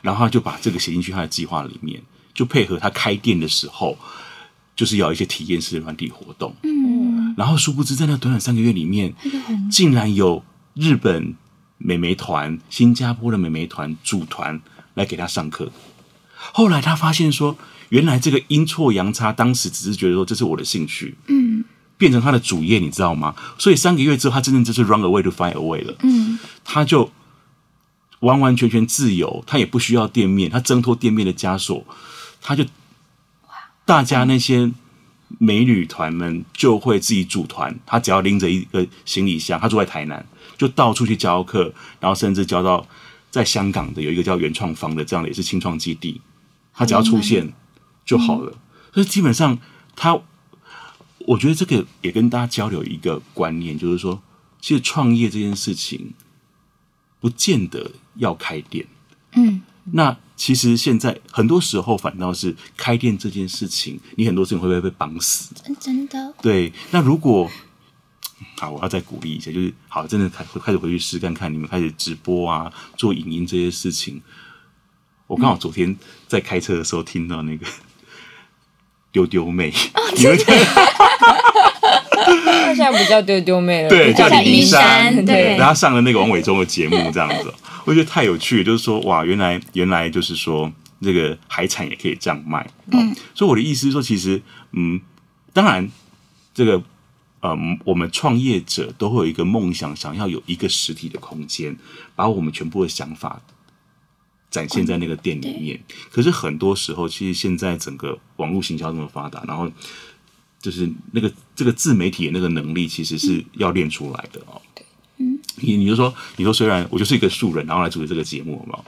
然后她就把这个写进去她的计划里面，就配合她开店的时候，就是要一些体验式的软体活动。嗯，然后殊不知在那短短三个月里面，竟然有日本。美眉团、新加坡的美眉团组团来给他上课，后来他发现说，原来这个阴错阳差，当时只是觉得说这是我的兴趣，嗯，变成他的主业，你知道吗？所以三个月之后，他真正就是 run away to find a way 了，嗯，他就完完全全自由，他也不需要店面，他挣脱店面的枷锁，他就大家那些美女团们就会自己组团，他只要拎着一个行李箱，他住在台南。就到处去教课，然后甚至教到在香港的有一个叫原创方的这样的也是青创基地，他只要出现就好了。所以基本上他，我觉得这个也跟大家交流一个观念，就是说，其实创业这件事情不见得要开店。嗯，那其实现在很多时候反倒是开店这件事情，你很多事情会不会被绑死？真的？对。那如果好，我要再鼓励一下，就是好，真的开开始回去试看看，你们开始直播啊，做影音这些事情。我刚好昨天在开车的时候听到那个丢丢妹，你们 现在不叫丢丢妹了，对，叫李依山，对，然后上了那个王伟忠的节目，这样子，我觉得太有趣了。就是说，哇，原来原来就是说，那个海产也可以这样卖，嗯，所以我的意思是说，其实，嗯，当然这个。嗯，我们创业者都会有一个梦想，想要有一个实体的空间，把我们全部的想法展现在那个店里面。可是很多时候，其实现在整个网络行销这么发达，然后就是那个这个自媒体的那个能力，其实是要练出来的哦。嗯，你你就说，你说虽然我就是一个素人，然后来主持这个节目，好不好？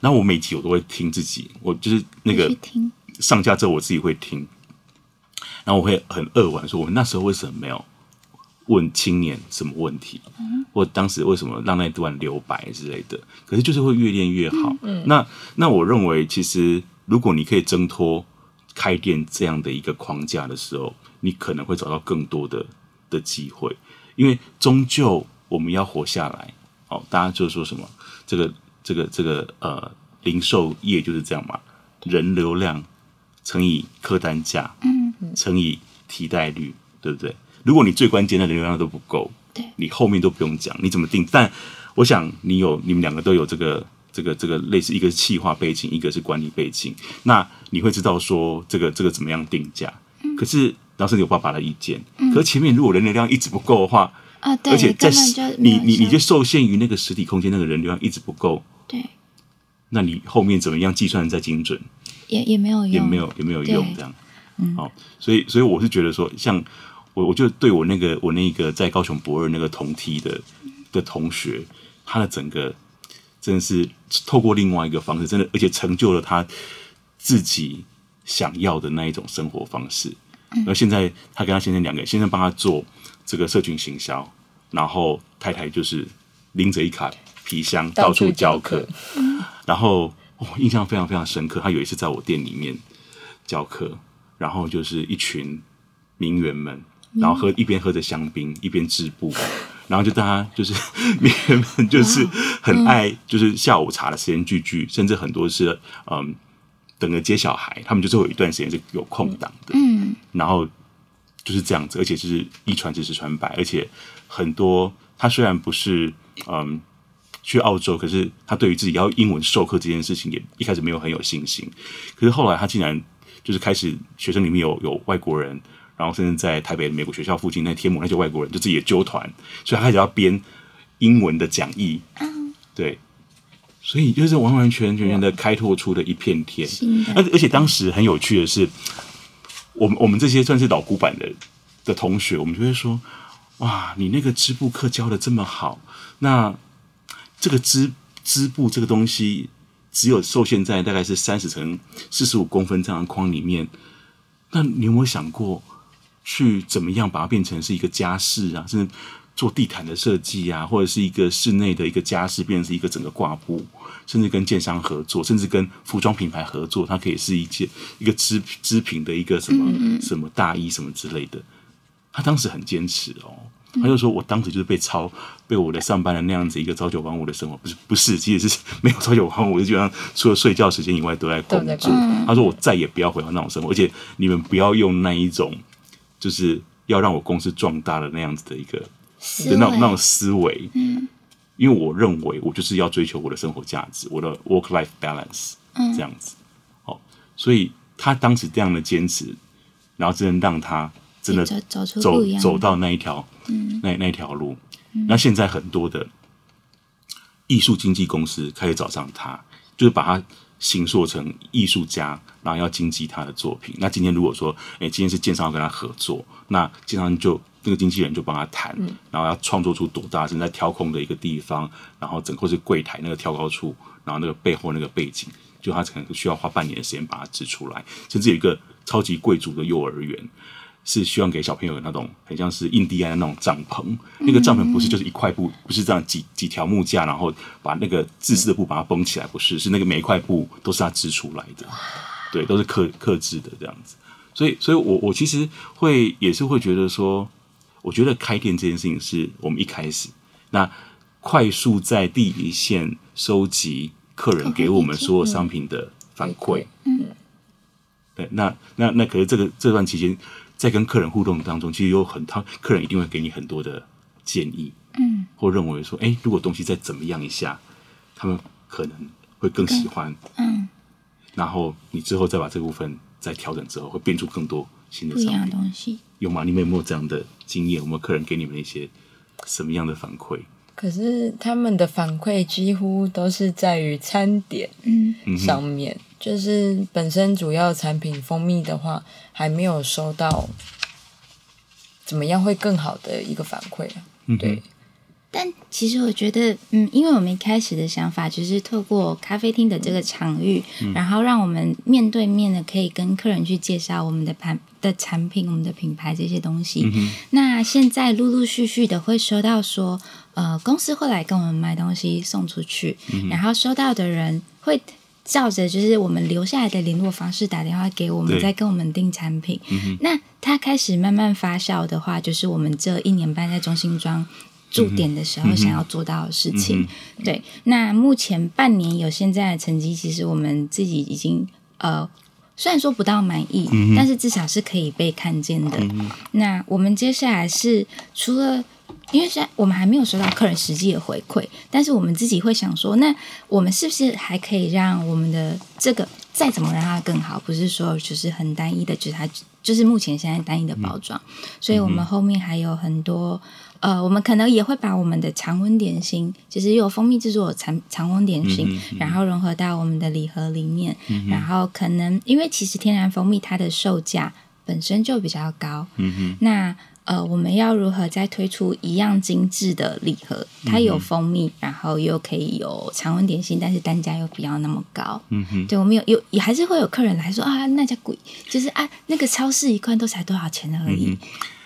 然后我每集我都会听自己，我就是那个上架之后我自己会听。然后我会很扼腕说：“我们那时候为什么没有问青年什么问题？或当时为什么让那段留白之类的？可是就是会越练越好。那那我认为，其实如果你可以挣脱开店这样的一个框架的时候，你可能会找到更多的的机会。因为终究我们要活下来。哦，大家就说什么这个这个这个呃，零售业就是这样嘛，人流量乘以客单价。”乘以替代率，对不对？如果你最关键的流量都不够，对，你后面都不用讲，你怎么定？但我想你有，你们两个都有这个这个这个类似，一个是企划背景，一个是管理背景，那你会知道说这个这个怎么样定价。嗯、可是当时你有爸爸的意见，嗯、可是前面如果人流量一直不够的话，啊，对，而且在你你你就受限于那个实体空间，那个人流量一直不够，对，那你后面怎么样计算再精准，也也没有用，也没有也没有用这样。好，所以所以我是觉得说，像我，我就对我那个我那个在高雄博二那个同梯的的同学，他的整个真的是透过另外一个方式，真的而且成就了他自己想要的那一种生活方式。然后现在他跟他先生两个人，先生帮他做这个社群行销，然后太太就是拎着一卡皮箱到处教课，然后我印象非常非常深刻。他有一次在我店里面教课。然后就是一群名媛们，然后喝一边喝着香槟一边织布，然后就大家就是 名媛们就是很爱，就是下午茶的时间聚聚，甚至很多是嗯等着接小孩，他们就是会有一段时间是有空档的，嗯，然后就是这样子，而且就是一传十十传百，而且很多他虽然不是嗯去澳洲，可是他对于自己要英文授课这件事情也一开始没有很有信心，可是后来他竟然。就是开始学生里面有有外国人，然后甚至在台北美国学校附近那天母那些外国人就自己也揪团，所以他开始要编英文的讲义。嗯，对，所以就是完完全全的开拓出的一片天。而而且当时很有趣的是，我们我们这些算是老古板的的同学，我们就会说：哇，你那个织布课教的这么好，那这个织织布这个东西。只有受限在大概是三十乘四十五公分这样的框里面，那你有没有想过去怎么样把它变成是一个家饰啊？甚至做地毯的设计啊，或者是一个室内的一个家饰，变成是一个整个挂布，甚至跟建商合作，甚至跟服装品牌合作，它可以是一件一个织织品的一个什么什么大衣什么之类的。他当时很坚持哦，他就说我当时就是被操，被我的上班的那样子一个朝九晚五的生活，不是不是，其实是 没有朝九晚五，基本上除了睡觉时间以外都在工作。他说我再也不要回到那种生活，而且你们不要用那一种，就是要让我公司壮大的那样子的一个。的那种那种思维，嗯，因为我认为我就是要追求我的生活价值，我的 work life balance，嗯，这样子，哦，所以他当时这样的坚持，然后真的让他真的走走走到那一条，嗯，那那条路，那现在很多的艺术经纪公司开始找上他，就是把他形塑成艺术家，然后要经纪他的作品。那今天如果说，哎，今天是建商要跟他合作，那建商就。那个经纪人就帮他谈，然后要创作出多大正在挑空的一个地方，然后整个是柜台那个挑高处，然后那个背后那个背景，就他可能需要花半年的时间把它织出来。甚至有一个超级贵族的幼儿园，是希望给小朋友有那种很像是印第安的那种帐篷。那个帐篷不是就是一块布，不是这样几几条木架，然后把那个自制的布把它绷起来，不是，是那个每一块布都是他织出来的，对，都是刻刻制的这样子。所以，所以我我其实会也是会觉得说。我觉得开店这件事情是我们一开始那快速在第一线收集客人给我们所有商品的反馈，嗯，对，那那那可是这个这段期间在跟客人互动当中，其实有很他客人一定会给你很多的建议，嗯，或认为说，哎，如果东西再怎么样一下，他们可能会更喜欢，嗯，然后你之后再把这部分再调整之后，会变出更多新的这样的东西。有吗？你们有没有这样的经验？有没有客人给你们一些什么样的反馈？可是他们的反馈几乎都是在于餐点上面，嗯、就是本身主要产品蜂蜜的话，还没有收到怎么样会更好的一个反馈啊。对。嗯但其实我觉得，嗯，因为我们一开始的想法就是透过咖啡厅的这个场域，嗯、然后让我们面对面的可以跟客人去介绍我们的盘的产品、我们的品牌这些东西。嗯、那现在陆陆续续的会收到说，呃，公司会来跟我们买东西送出去，嗯、然后收到的人会照着就是我们留下来的联络方式打电话给我们，再跟我们订产品。嗯、那它开始慢慢发酵的话，就是我们这一年半在中心庄。驻点的时候想要做到的事情，对。那目前半年有现在的成绩，其实我们自己已经呃，虽然说不到满意，嗯、但是至少是可以被看见的。嗯、那我们接下来是除了，因为现在我们还没有收到客人实际的回馈，但是我们自己会想说，那我们是不是还可以让我们的这个再怎么让它更好？不是说就是很单一的，就是它就是目前现在单一的包装，嗯、所以我们后面还有很多。呃，我们可能也会把我们的常温点心，就是有蜂蜜制作的常常温点心，嗯嗯、然后融合到我们的礼盒里面。嗯、然后可能因为其实天然蜂蜜它的售价本身就比较高，嗯、哼那呃，我们要如何再推出一样精致的礼盒？它有蜂蜜，嗯、然后又可以有常温点心，但是单价又不要那么高。嗯哼，对，我们有有也还是会有客人来说啊，那家贵，就是啊，那个超市一罐都才多少钱而已。嗯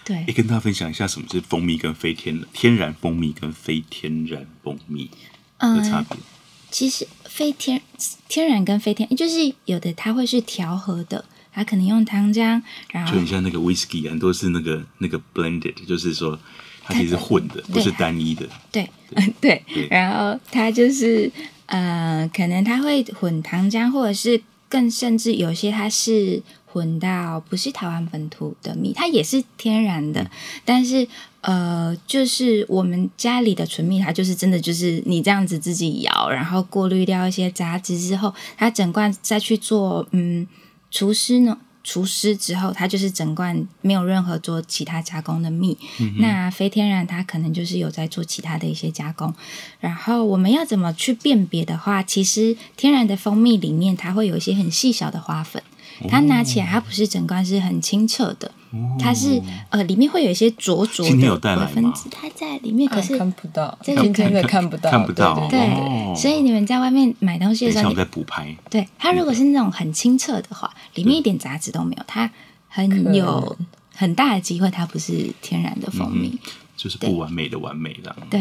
对，也跟大家分享一下什么是蜂蜜跟非天天然蜂蜜跟非天然蜂蜜的差别。嗯，其实非天天然跟非天，就是有的它会是调和的，它可能用糖浆，然后就很像那个 whisky，很多是那个那个 blended，就是说它其实是混的，不是单一的。对，嗯，对。对，然后它就是呃，可能它会混糖浆，或者是更甚至有些它是。混到不是台湾本土的蜜，它也是天然的，但是呃，就是我们家里的纯蜜，它就是真的就是你这样子自己摇，然后过滤掉一些杂质之后，它整罐再去做嗯除湿呢，除湿之后，它就是整罐没有任何做其他加工的蜜。嗯、那非天然它可能就是有在做其他的一些加工。然后我们要怎么去辨别的话，其实天然的蜂蜜里面它会有一些很细小的花粉。它拿起来，它不是整罐是很清澈的，它是呃里面会有一些浊浊的微分子，它在里面可是看不到，这个真的看不到，看不到。对，所以你们在外面买东西的时候，你在补拍。对，它如果是那种很清澈的话，里面一点杂质都没有，它很有很大的机会它不是天然的蜂蜜。就是不完美的完美的。对，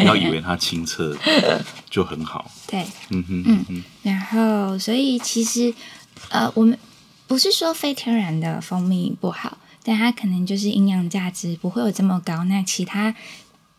不要以为它清澈就很好。对，嗯哼嗯哼。然后，所以其实呃，我们不是说非天然的蜂蜜不好，但它可能就是营养价值不会有这么高。那其他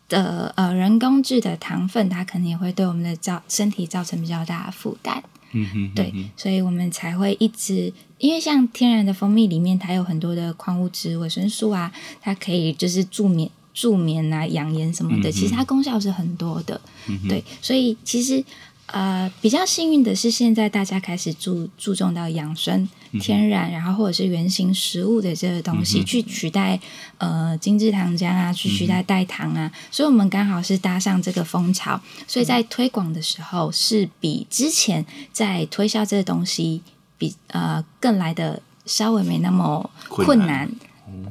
的呃人工制的糖分，它可能也会对我们的造身体造成比较大的负担。嗯哼，嗯哼，对，所以我们才会一直，因为像天然的蜂蜜里面，它有很多的矿物质、维生素啊，它可以就是助眠、助眠啊、养颜什么的，嗯、其实它功效是很多的。嗯、对，所以其实。呃，比较幸运的是，现在大家开始注注重到养生、天然，然后或者是原型食物的这个东西，嗯、去取代呃精制糖浆啊，去取代代糖啊，嗯、所以我们刚好是搭上这个风潮，所以在推广的时候是比之前在推销这个东西比呃更来的稍微没那么困难。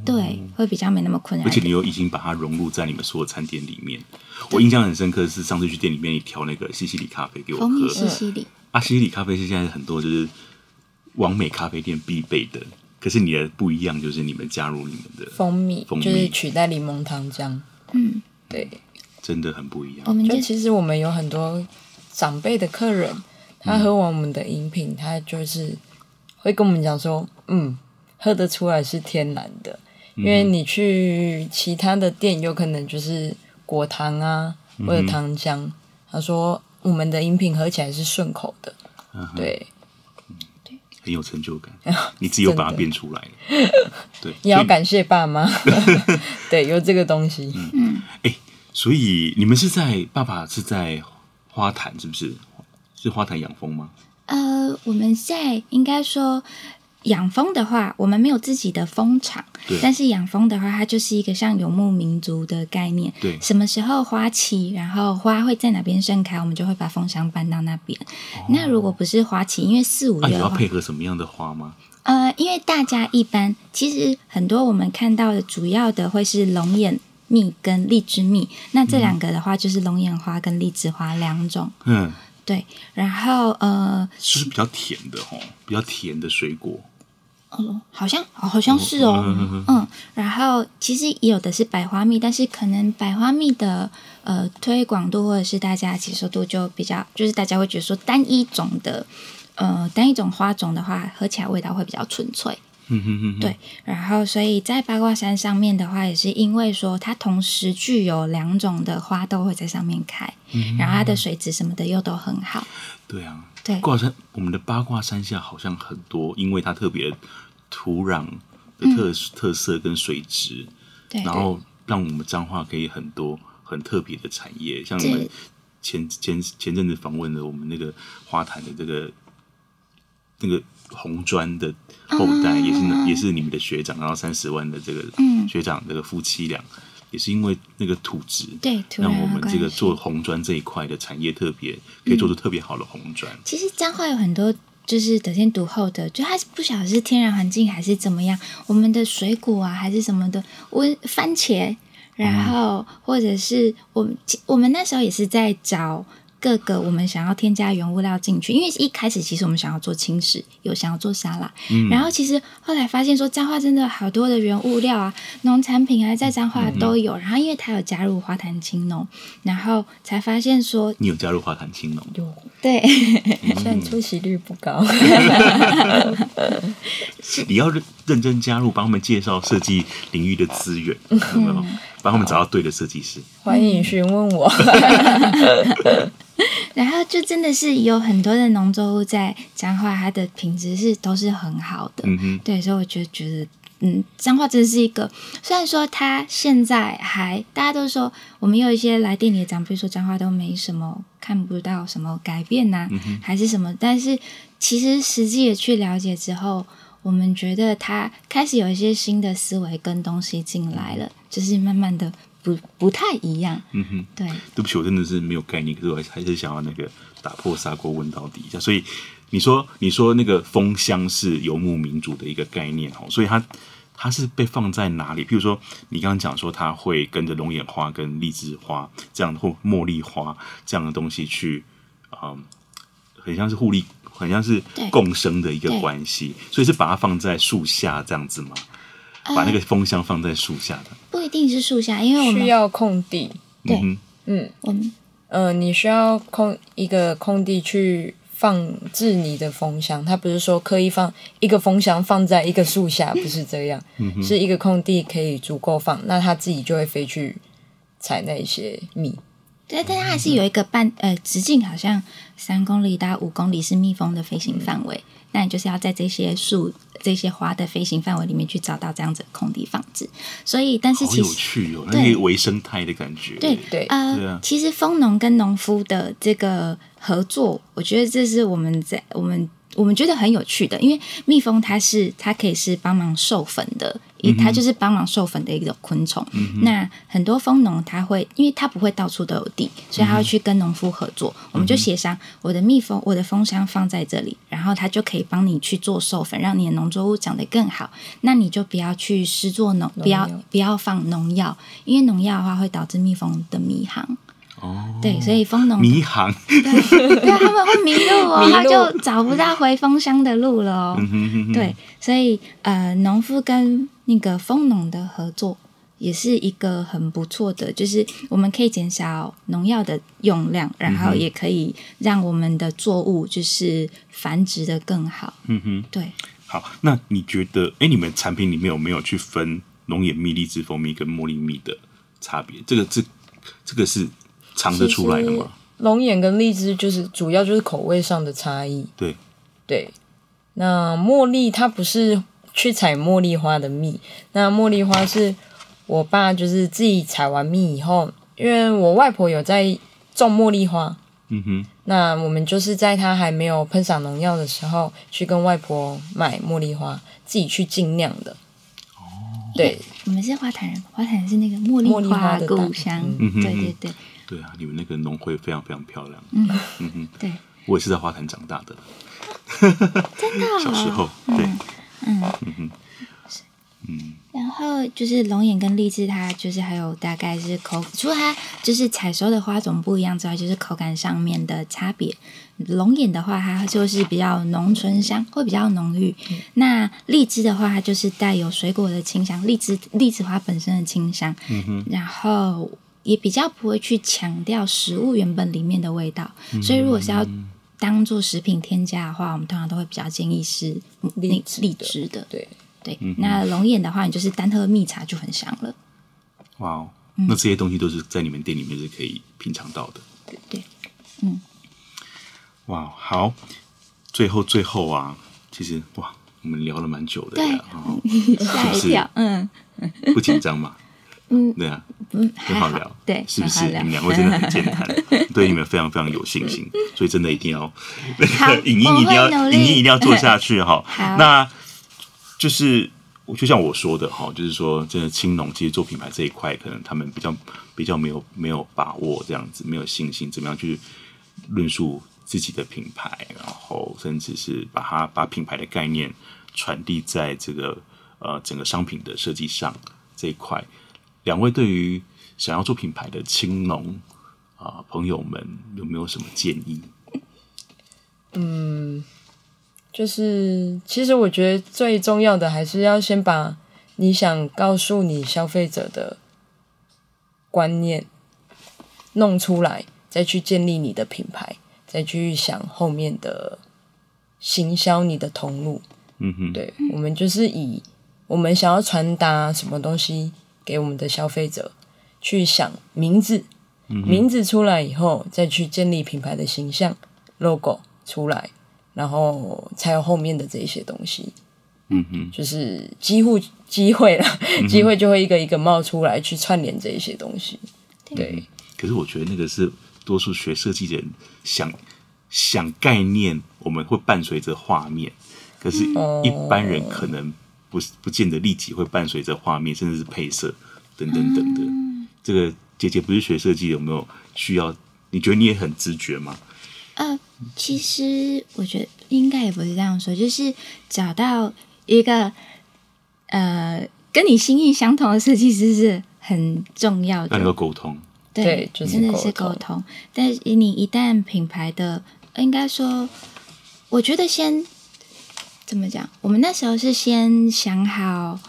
对，会比较没那么困难，而且你又已经把它融入在你们所有餐点里面。我印象很深刻的是上次去店里面，你调那个西西里咖啡给我喝。西西里。啊，西西里咖啡是现在很多就是网美咖啡店必备的。可是你的不一样，就是你们加入你们的蜂蜜，蜂蜜就是取代柠檬糖浆。嗯，对，真的很不一样。我们就其实我们有很多长辈的客人，他喝完我们的饮品，他就是会跟我们讲说，嗯，喝得出来是天然的。因为你去其他的店，有可能就是果糖啊，或者糖浆。嗯、他说我们的饮品喝起来是顺口的，嗯、对，很有成就感。你自己又把它变出来了，对，你要感谢爸妈，对，有这个东西。嗯，哎、欸，所以你们是在爸爸是在花坛，是不是？是花坛养蜂吗？呃，我们在应该说。养蜂的话，我们没有自己的蜂场，对但是养蜂的话，它就是一个像游牧民族的概念。对，什么时候花期，然后花会在哪边盛开，我们就会把蜂箱搬到那边。哦、那如果不是花期，因为四五月，要配合什么样的花吗？呃，因为大家一般其实很多我们看到的主要的会是龙眼蜜跟荔枝蜜，那这两个的话就是龙眼花跟荔枝花两种。嗯，对，然后呃，是比较甜的哦，比较甜的水果。哦，好像哦，好像是哦，嗯，然后其实也有的是百花蜜，但是可能百花蜜的呃推广度或者是大家接受度就比较，就是大家会觉得说单一种的呃单一种花种的话，喝起来味道会比较纯粹，嗯哼哼，对，然后所以在八卦山上面的话，也是因为说它同时具有两种的花都会在上面开，嗯、然后它的水质什么的又都很好，对啊。对，卦山，我们的八卦山下好像很多，因为它特别土壤的特、嗯、特色跟水质，对，然后让我们彰化可以很多很特别的产业，像我们前前前阵子访问了我们那个花坛的这个那个红砖的后代，也是、嗯、也是你们的学长，然后三十万的这个学长这个夫妻俩。也是因为那个土质，对，让我们这个做红砖这一块的产业特别可以做出特别好的红砖。嗯。其实彰化有很多就是得天独厚的，就它不晓得是天然环境还是怎么样，我们的水果啊还是什么的，我番茄，然后或者是我们我们那时候也是在找。各个我们想要添加原物料进去，因为一开始其实我们想要做轻食，有想要做沙拉，嗯、然后其实后来发现说彰化真的好多的原物料啊，农产品啊在彰化都有，嗯、然后因为他有加入花坛青农，然后才发现说你有加入花坛青农，有对，虽然出席率不高，你要认认真加入，帮他们介绍设计领域的资源，有没有？帮他们找到对的设计师，欢迎询问我。然后就真的是有很多的农作物在彰化，它的品质是都是很好的。嗯哼，对，所以我就觉得，嗯，彰化真的是一个，虽然说它现在还大家都说，我们有一些来店里的长辈说彰化都没什么看不到什么改变呐、啊，嗯、还是什么，但是其实实际的去了解之后，我们觉得他开始有一些新的思维跟东西进来了，就是慢慢的。不不太一样，嗯哼，对，对不起，我真的是没有概念，可是我还是想要那个打破砂锅问到底一下。所以你说，你说那个蜂箱是游牧民族的一个概念哦，所以它它是被放在哪里？譬如说，你刚刚讲说它会跟着龙眼花跟荔枝花这样或茉莉花这样的东西去，嗯，很像是互利，很像是共生的一个关系，所以是把它放在树下这样子吗？把那个蜂箱放在树下的？不一定是树下，因为我们需要空地。对，嗯嗯，我们呃，你需要空一个空地去放置你的蜂箱。它不是说刻意放一个蜂箱放在一个树下，不是这样，嗯是一个空地可以足够放，那它自己就会飞去采那些蜜。对，但它还是有一个半呃直径，好像三公里到五公里是蜜蜂的飞行范围。那你就是要在这些树、这些花的飞行范围里面去找到这样子的空地放置。所以，但是其实好有趣哦，那个微生态的感觉。对对呃，对啊其实蜂农跟农夫的这个合作，我觉得这是我们在我们。我们觉得很有趣的，因为蜜蜂它是它可以是帮忙授粉的，因它就是帮忙授粉的一种昆虫。嗯、那很多蜂农他会，因为它不会到处都有地，所以他会去跟农夫合作。嗯、我们就协商，我的蜜蜂，我的蜂箱放在这里，然后它就可以帮你去做授粉，让你的农作物长得更好。那你就不要去施作农，不要不要放农药，因为农药的话会导致蜜蜂的迷航。哦，对，所以蜂农迷航，对，对，他们会迷路哦，迷路他就找不到回蜂箱的路了哦。嗯哼哼哼对，所以呃，农夫跟那个蜂农的合作也是一个很不错的，就是我们可以减少农药的用量，然后也可以让我们的作物就是繁殖的更好。嗯哼，对。好，那你觉得，哎，你们产品里面有没有去分龙眼蜜、荔枝蜂蜜跟茉莉蜜的差别？这个这这个是。尝得出来的吗？龙眼跟荔枝就是主要就是口味上的差异。对对，那茉莉它不是去采茉莉花的蜜，那茉莉花是我爸就是自己采完蜜以后，因为我外婆有在种茉莉花，嗯哼，那我们就是在它还没有喷洒农药的时候，去跟外婆买茉莉花，自己去精酿的。哦，对，我们是花坛人，花坛人是那个茉莉花的故乡。嗯哼，对对对。对啊，你们那个农会非常非常漂亮。嗯嗯哼，对，我也是在花坛长大的。真的、哦？小时候，对，嗯嗯嗯嗯。然后就是龙眼跟荔枝，它就是还有大概是口，除了它就是采收的花种不一样之外，就是口感上面的差别。龙眼的话，它就是比较浓醇香，会比较浓郁。嗯、那荔枝的话，它就是带有水果的清香，荔枝荔枝花本身的清香。嗯哼，然后。也比较不会去强调食物原本里面的味道，嗯、所以如果是要当做食品添加的话，我们通常都会比较建议是荔荔枝的。对。对，嗯、那龙眼的话，你就是单喝蜜茶就很香了。哇哦，那这些东西都是在你们店里面是可以品尝到的。对对，嗯，哇，好，最后最后啊，其实哇，我们聊了蛮久的呀，吓一跳，嗯，不紧张嘛。嗯，对啊，嗯，很好聊，对，是不是？你们两位真的很健谈，对你们非常非常有信心，所以真的一定要 那个影音一定要影音一定要做下去哈。那就是就像我说的哈，就是说真的青农其实做品牌这一块，可能他们比较比较没有没有把握这样子，没有信心，怎么样去论述自己的品牌，然后甚至是把它把品牌的概念传递在这个呃整个商品的设计上这一块。两位对于想要做品牌的青农啊朋友们有没有什么建议？嗯，就是其实我觉得最重要的还是要先把你想告诉你消费者的观念弄出来，再去建立你的品牌，再去想后面的行销你的通路。嗯哼，对，我们就是以我们想要传达什么东西。给我们的消费者去想名字，嗯、名字出来以后，再去建立品牌的形象，logo 出来，然后才有后面的这些东西。嗯哼，就是机会机会了，机会就会一个一个冒出来，去串联这一些东西。对、嗯。可是我觉得那个是多数学设计的人想想概念，我们会伴随着画面，可是一般人可能。不是不见得立即会伴随着画面，甚至是配色等等等的。嗯、这个姐姐不是学设计，有没有需要？你觉得你也很直觉吗？呃，其实我觉得应该也不是这样说，就是找到一个呃跟你心意相同的设计师是很重要的。那个沟通，对，对就是真的是沟通。但是你一旦品牌的，应该说，我觉得先。怎么讲？我们那时候是先想好，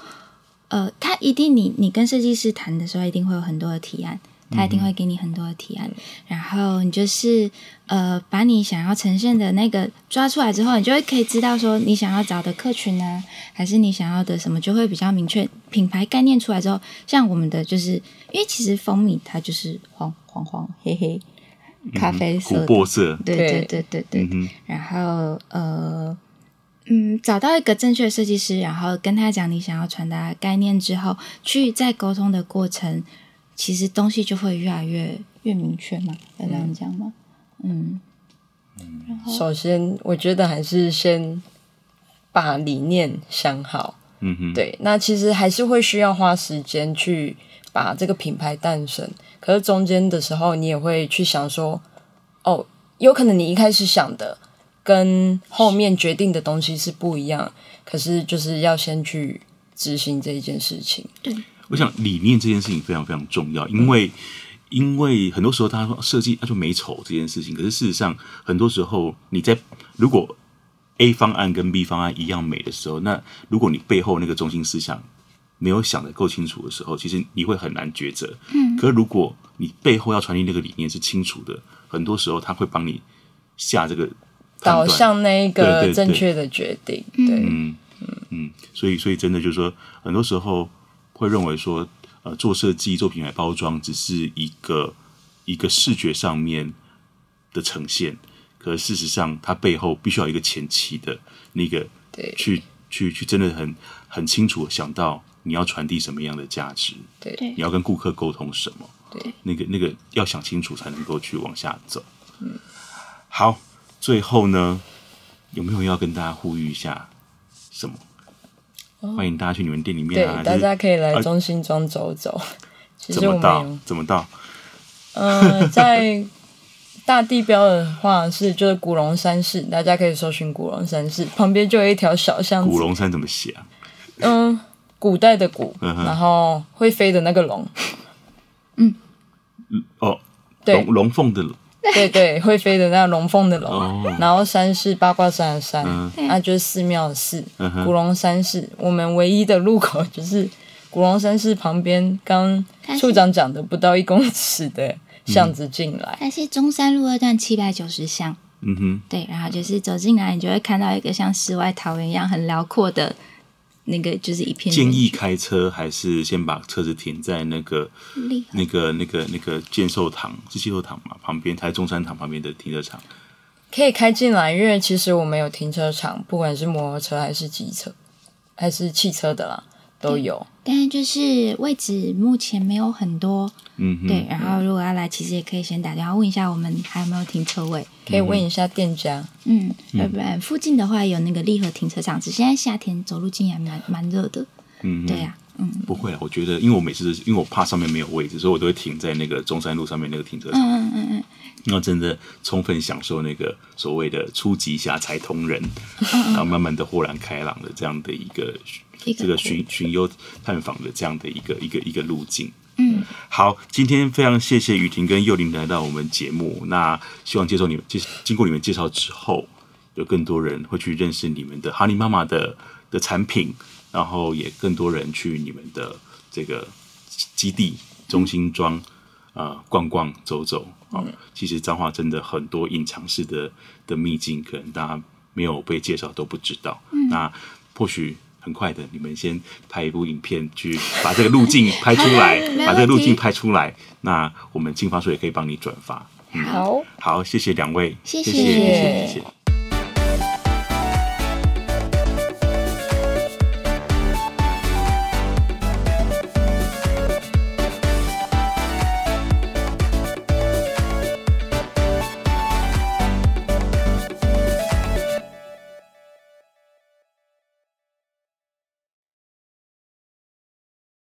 呃，他一定你你跟设计师谈的时候，一定会有很多的提案。他一定会给你很多的提案，嗯、然后你就是呃，把你想要呈现的那个抓出来之后，你就会可以知道说你想要找的客群呢，还是你想要的什么，就会比较明确。品牌概念出来之后，像我们的就是，因为其实蜂蜜它就是黄黄黄黑黑咖啡色、琥珀色，对对对对对。嗯、然后呃嗯，找到一个正确的设计师，然后跟他讲你想要传达概念之后，去在沟通的过程。其实东西就会越来越越明确嘛，要这样讲吗？嗯，嗯。首先，我觉得还是先把理念想好。嗯哼。对，那其实还是会需要花时间去把这个品牌诞生。可是中间的时候，你也会去想说，哦，有可能你一开始想的跟后面决定的东西是不一样。可是就是要先去执行这一件事情。对。我想理念这件事情非常非常重要，因为因为很多时候他说设计他就美丑这件事情，可是事实上很多时候你在如果 A 方案跟 B 方案一样美的时候，那如果你背后那个中心思想没有想的够清楚的时候，其实你会很难抉择。嗯，可是如果你背后要传递那个理念是清楚的，很多时候他会帮你下这个导向那一个正确的决定。对，嗯嗯嗯，所以所以真的就是说，很多时候。会认为说，呃，做设计、做品牌包装只是一个一个视觉上面的呈现，可是事实上，它背后必须要一个前期的那个，对，去去去，真的很很清楚想到你要传递什么样的价值，对，你要跟顾客沟通什么，对，那个那个要想清楚才能够去往下走。嗯，好，最后呢，有没有要跟大家呼吁一下什么？欢迎大家去你们店里面啊！对，大家可以来中心庄走走。啊、其实我们怎么到？怎么到？嗯、呃，在大地标的话是就是古龙山市，大家可以搜寻古龙山市，旁边就有一条小巷子。古龙山怎么写啊？嗯，古代的古，嗯、然后会飞的那个龙。嗯。哦，龙龙凤的龙。对对，会飞的那龙凤的龙，哦、然后山是八卦山的山，那、就是寺庙的寺，古龙山寺。我们唯一的入口就是 古龙山寺旁边，刚处长讲的不到一公尺的巷子进来。它是中山路二段七百九十巷。嗯哼，对，然后就是走进来，你就会看到一个像世外桃源一样很辽阔的。那个就是一片。建议开车还是先把车子停在那个、那个、那个、那个建寿堂是健寿堂嘛？旁边，台中山堂旁边的停车场。可以开进来，因为其实我们有停车场，不管是摩托车还是机车，还是汽车的啦。都有，但是就是位置目前没有很多，嗯，对。然后如果要来，其实也可以先打电话问一下我们还有没有停车位，可以问一下店家，嗯，要不然附近的话有那个立和停车场，只是现在夏天走路进来蛮蛮热的，嗯，对呀、啊，嗯，不会啊，我觉得因为我每次因为我怕上面没有位置，所以我都会停在那个中山路上面那个停车场，嗯嗯嗯，那真的充分享受那个所谓的初级侠才通人，嗯、然后慢慢的豁然开朗的这样的一个。这个寻寻幽探访的这样的一个一个一个路径，嗯，好，今天非常谢谢雨婷跟幼玲来到我们节目。那希望接受你们介经过你们介绍之后，有更多人会去认识你们的哈尼妈妈的的产品，然后也更多人去你们的这个基地中心庄啊、呃、逛逛走走啊。其实彰化真的很多隐藏式的的秘境，可能大家没有被介绍都不知道。嗯、那或许。很快的，你们先拍一部影片，去把这个路径拍出来，把这个路径拍出来。那我们金发叔也可以帮你转发。好，好，谢谢两位，谢谢。谢谢。